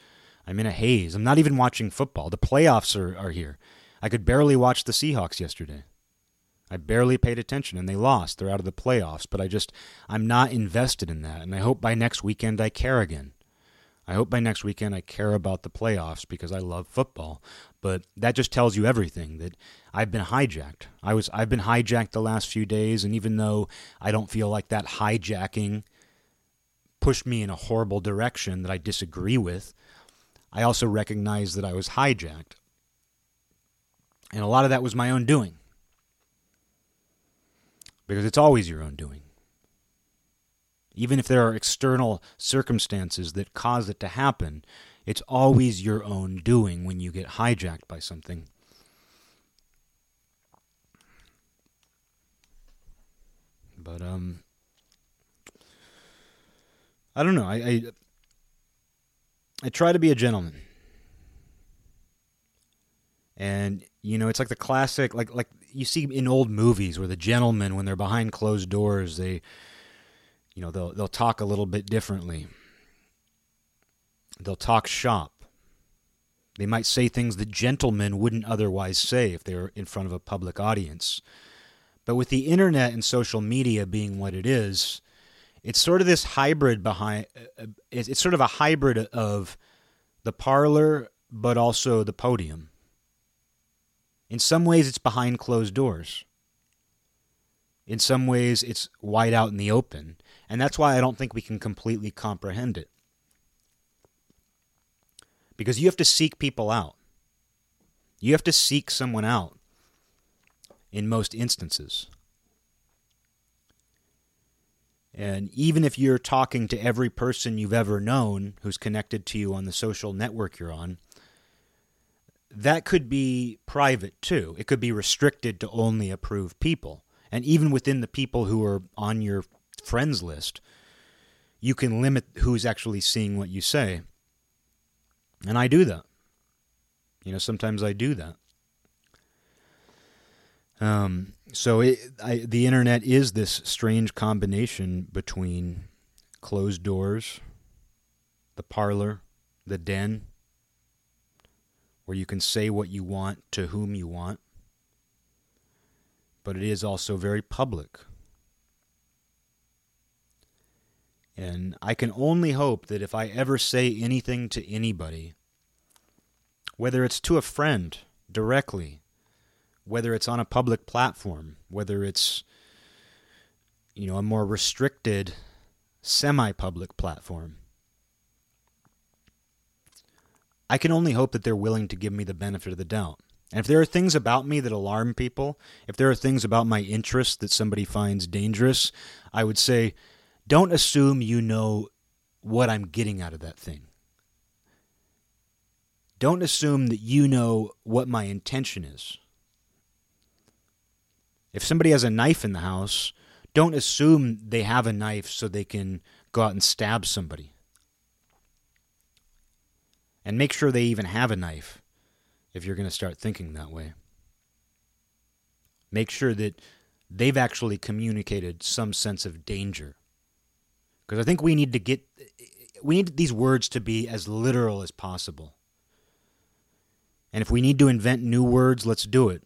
I'm in a haze. I'm not even watching football. The playoffs are, are here. I could barely watch the Seahawks yesterday. I barely paid attention and they lost. They're out of the playoffs, but I just, I'm not invested in that. And I hope by next weekend I care again. I hope by next weekend I care about the playoffs because I love football. But that just tells you everything that I've been hijacked. I was I've been hijacked the last few days and even though I don't feel like that hijacking pushed me in a horrible direction that I disagree with, I also recognize that I was hijacked. And a lot of that was my own doing. Because it's always your own doing. Even if there are external circumstances that cause it to happen, it's always your own doing when you get hijacked by something. But um I don't know. I, I I try to be a gentleman. And you know, it's like the classic like like you see in old movies where the gentlemen when they're behind closed doors, they you know, they'll they'll talk a little bit differently. They'll talk shop. They might say things that gentlemen wouldn't otherwise say if they were in front of a public audience. But with the internet and social media being what it is, it's sort of this hybrid behind uh, uh, it's sort of a hybrid of the parlor but also the podium in some ways it's behind closed doors. In some ways it's wide out in the open. And that's why i don't think we can completely comprehend it. Because you have to seek people out. You have to seek someone out in most instances. And even if you're talking to every person you've ever known who's connected to you on the social network you're on, that could be private too. It could be restricted to only approved people. And even within the people who are on your friends list, you can limit who's actually seeing what you say. And I do that. You know, sometimes I do that. Um, so it, I, the internet is this strange combination between closed doors, the parlor, the den, where you can say what you want to whom you want, but it is also very public. And I can only hope that if I ever say anything to anybody, whether it's to a friend directly, whether it's on a public platform, whether it's you know a more restricted semi-public platform. I can only hope that they're willing to give me the benefit of the doubt. And if there are things about me that alarm people, if there are things about my interests that somebody finds dangerous, I would say, don't assume you know what I'm getting out of that thing. Don't assume that you know what my intention is. If somebody has a knife in the house, don't assume they have a knife so they can go out and stab somebody. And make sure they even have a knife if you're going to start thinking that way. Make sure that they've actually communicated some sense of danger. Because I think we need to get we need these words to be as literal as possible. And if we need to invent new words, let's do it.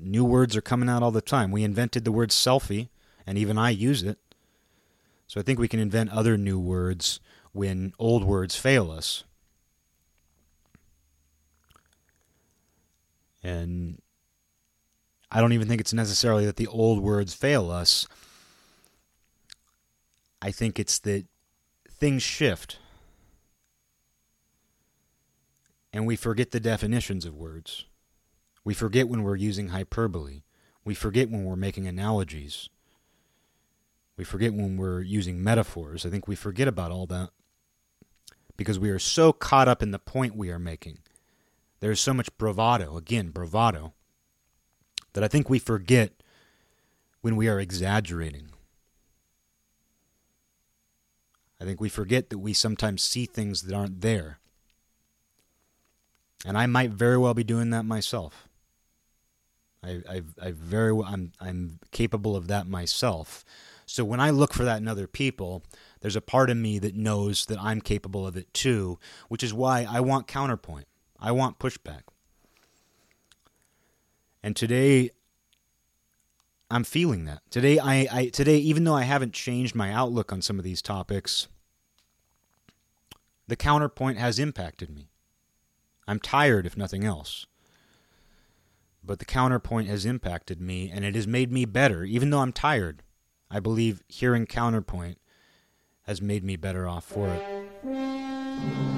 New words are coming out all the time. We invented the word selfie, and even I use it. So I think we can invent other new words when old words fail us. And I don't even think it's necessarily that the old words fail us. I think it's that things shift. And we forget the definitions of words. We forget when we're using hyperbole. We forget when we're making analogies. We forget when we're using metaphors. I think we forget about all that because we are so caught up in the point we are making. There's so much bravado, again, bravado, that I think we forget when we are exaggerating. I think we forget that we sometimes see things that aren't there. And I might very well be doing that myself. I, I, I very well, I'm, I'm capable of that myself. So when I look for that in other people, there's a part of me that knows that I'm capable of it too, which is why I want counterpoint. I want pushback. And today I'm feeling that. Today I, I today even though I haven't changed my outlook on some of these topics, the counterpoint has impacted me. I'm tired if nothing else. But the counterpoint has impacted me and it has made me better even though I'm tired. I believe hearing counterpoint has made me better off for it.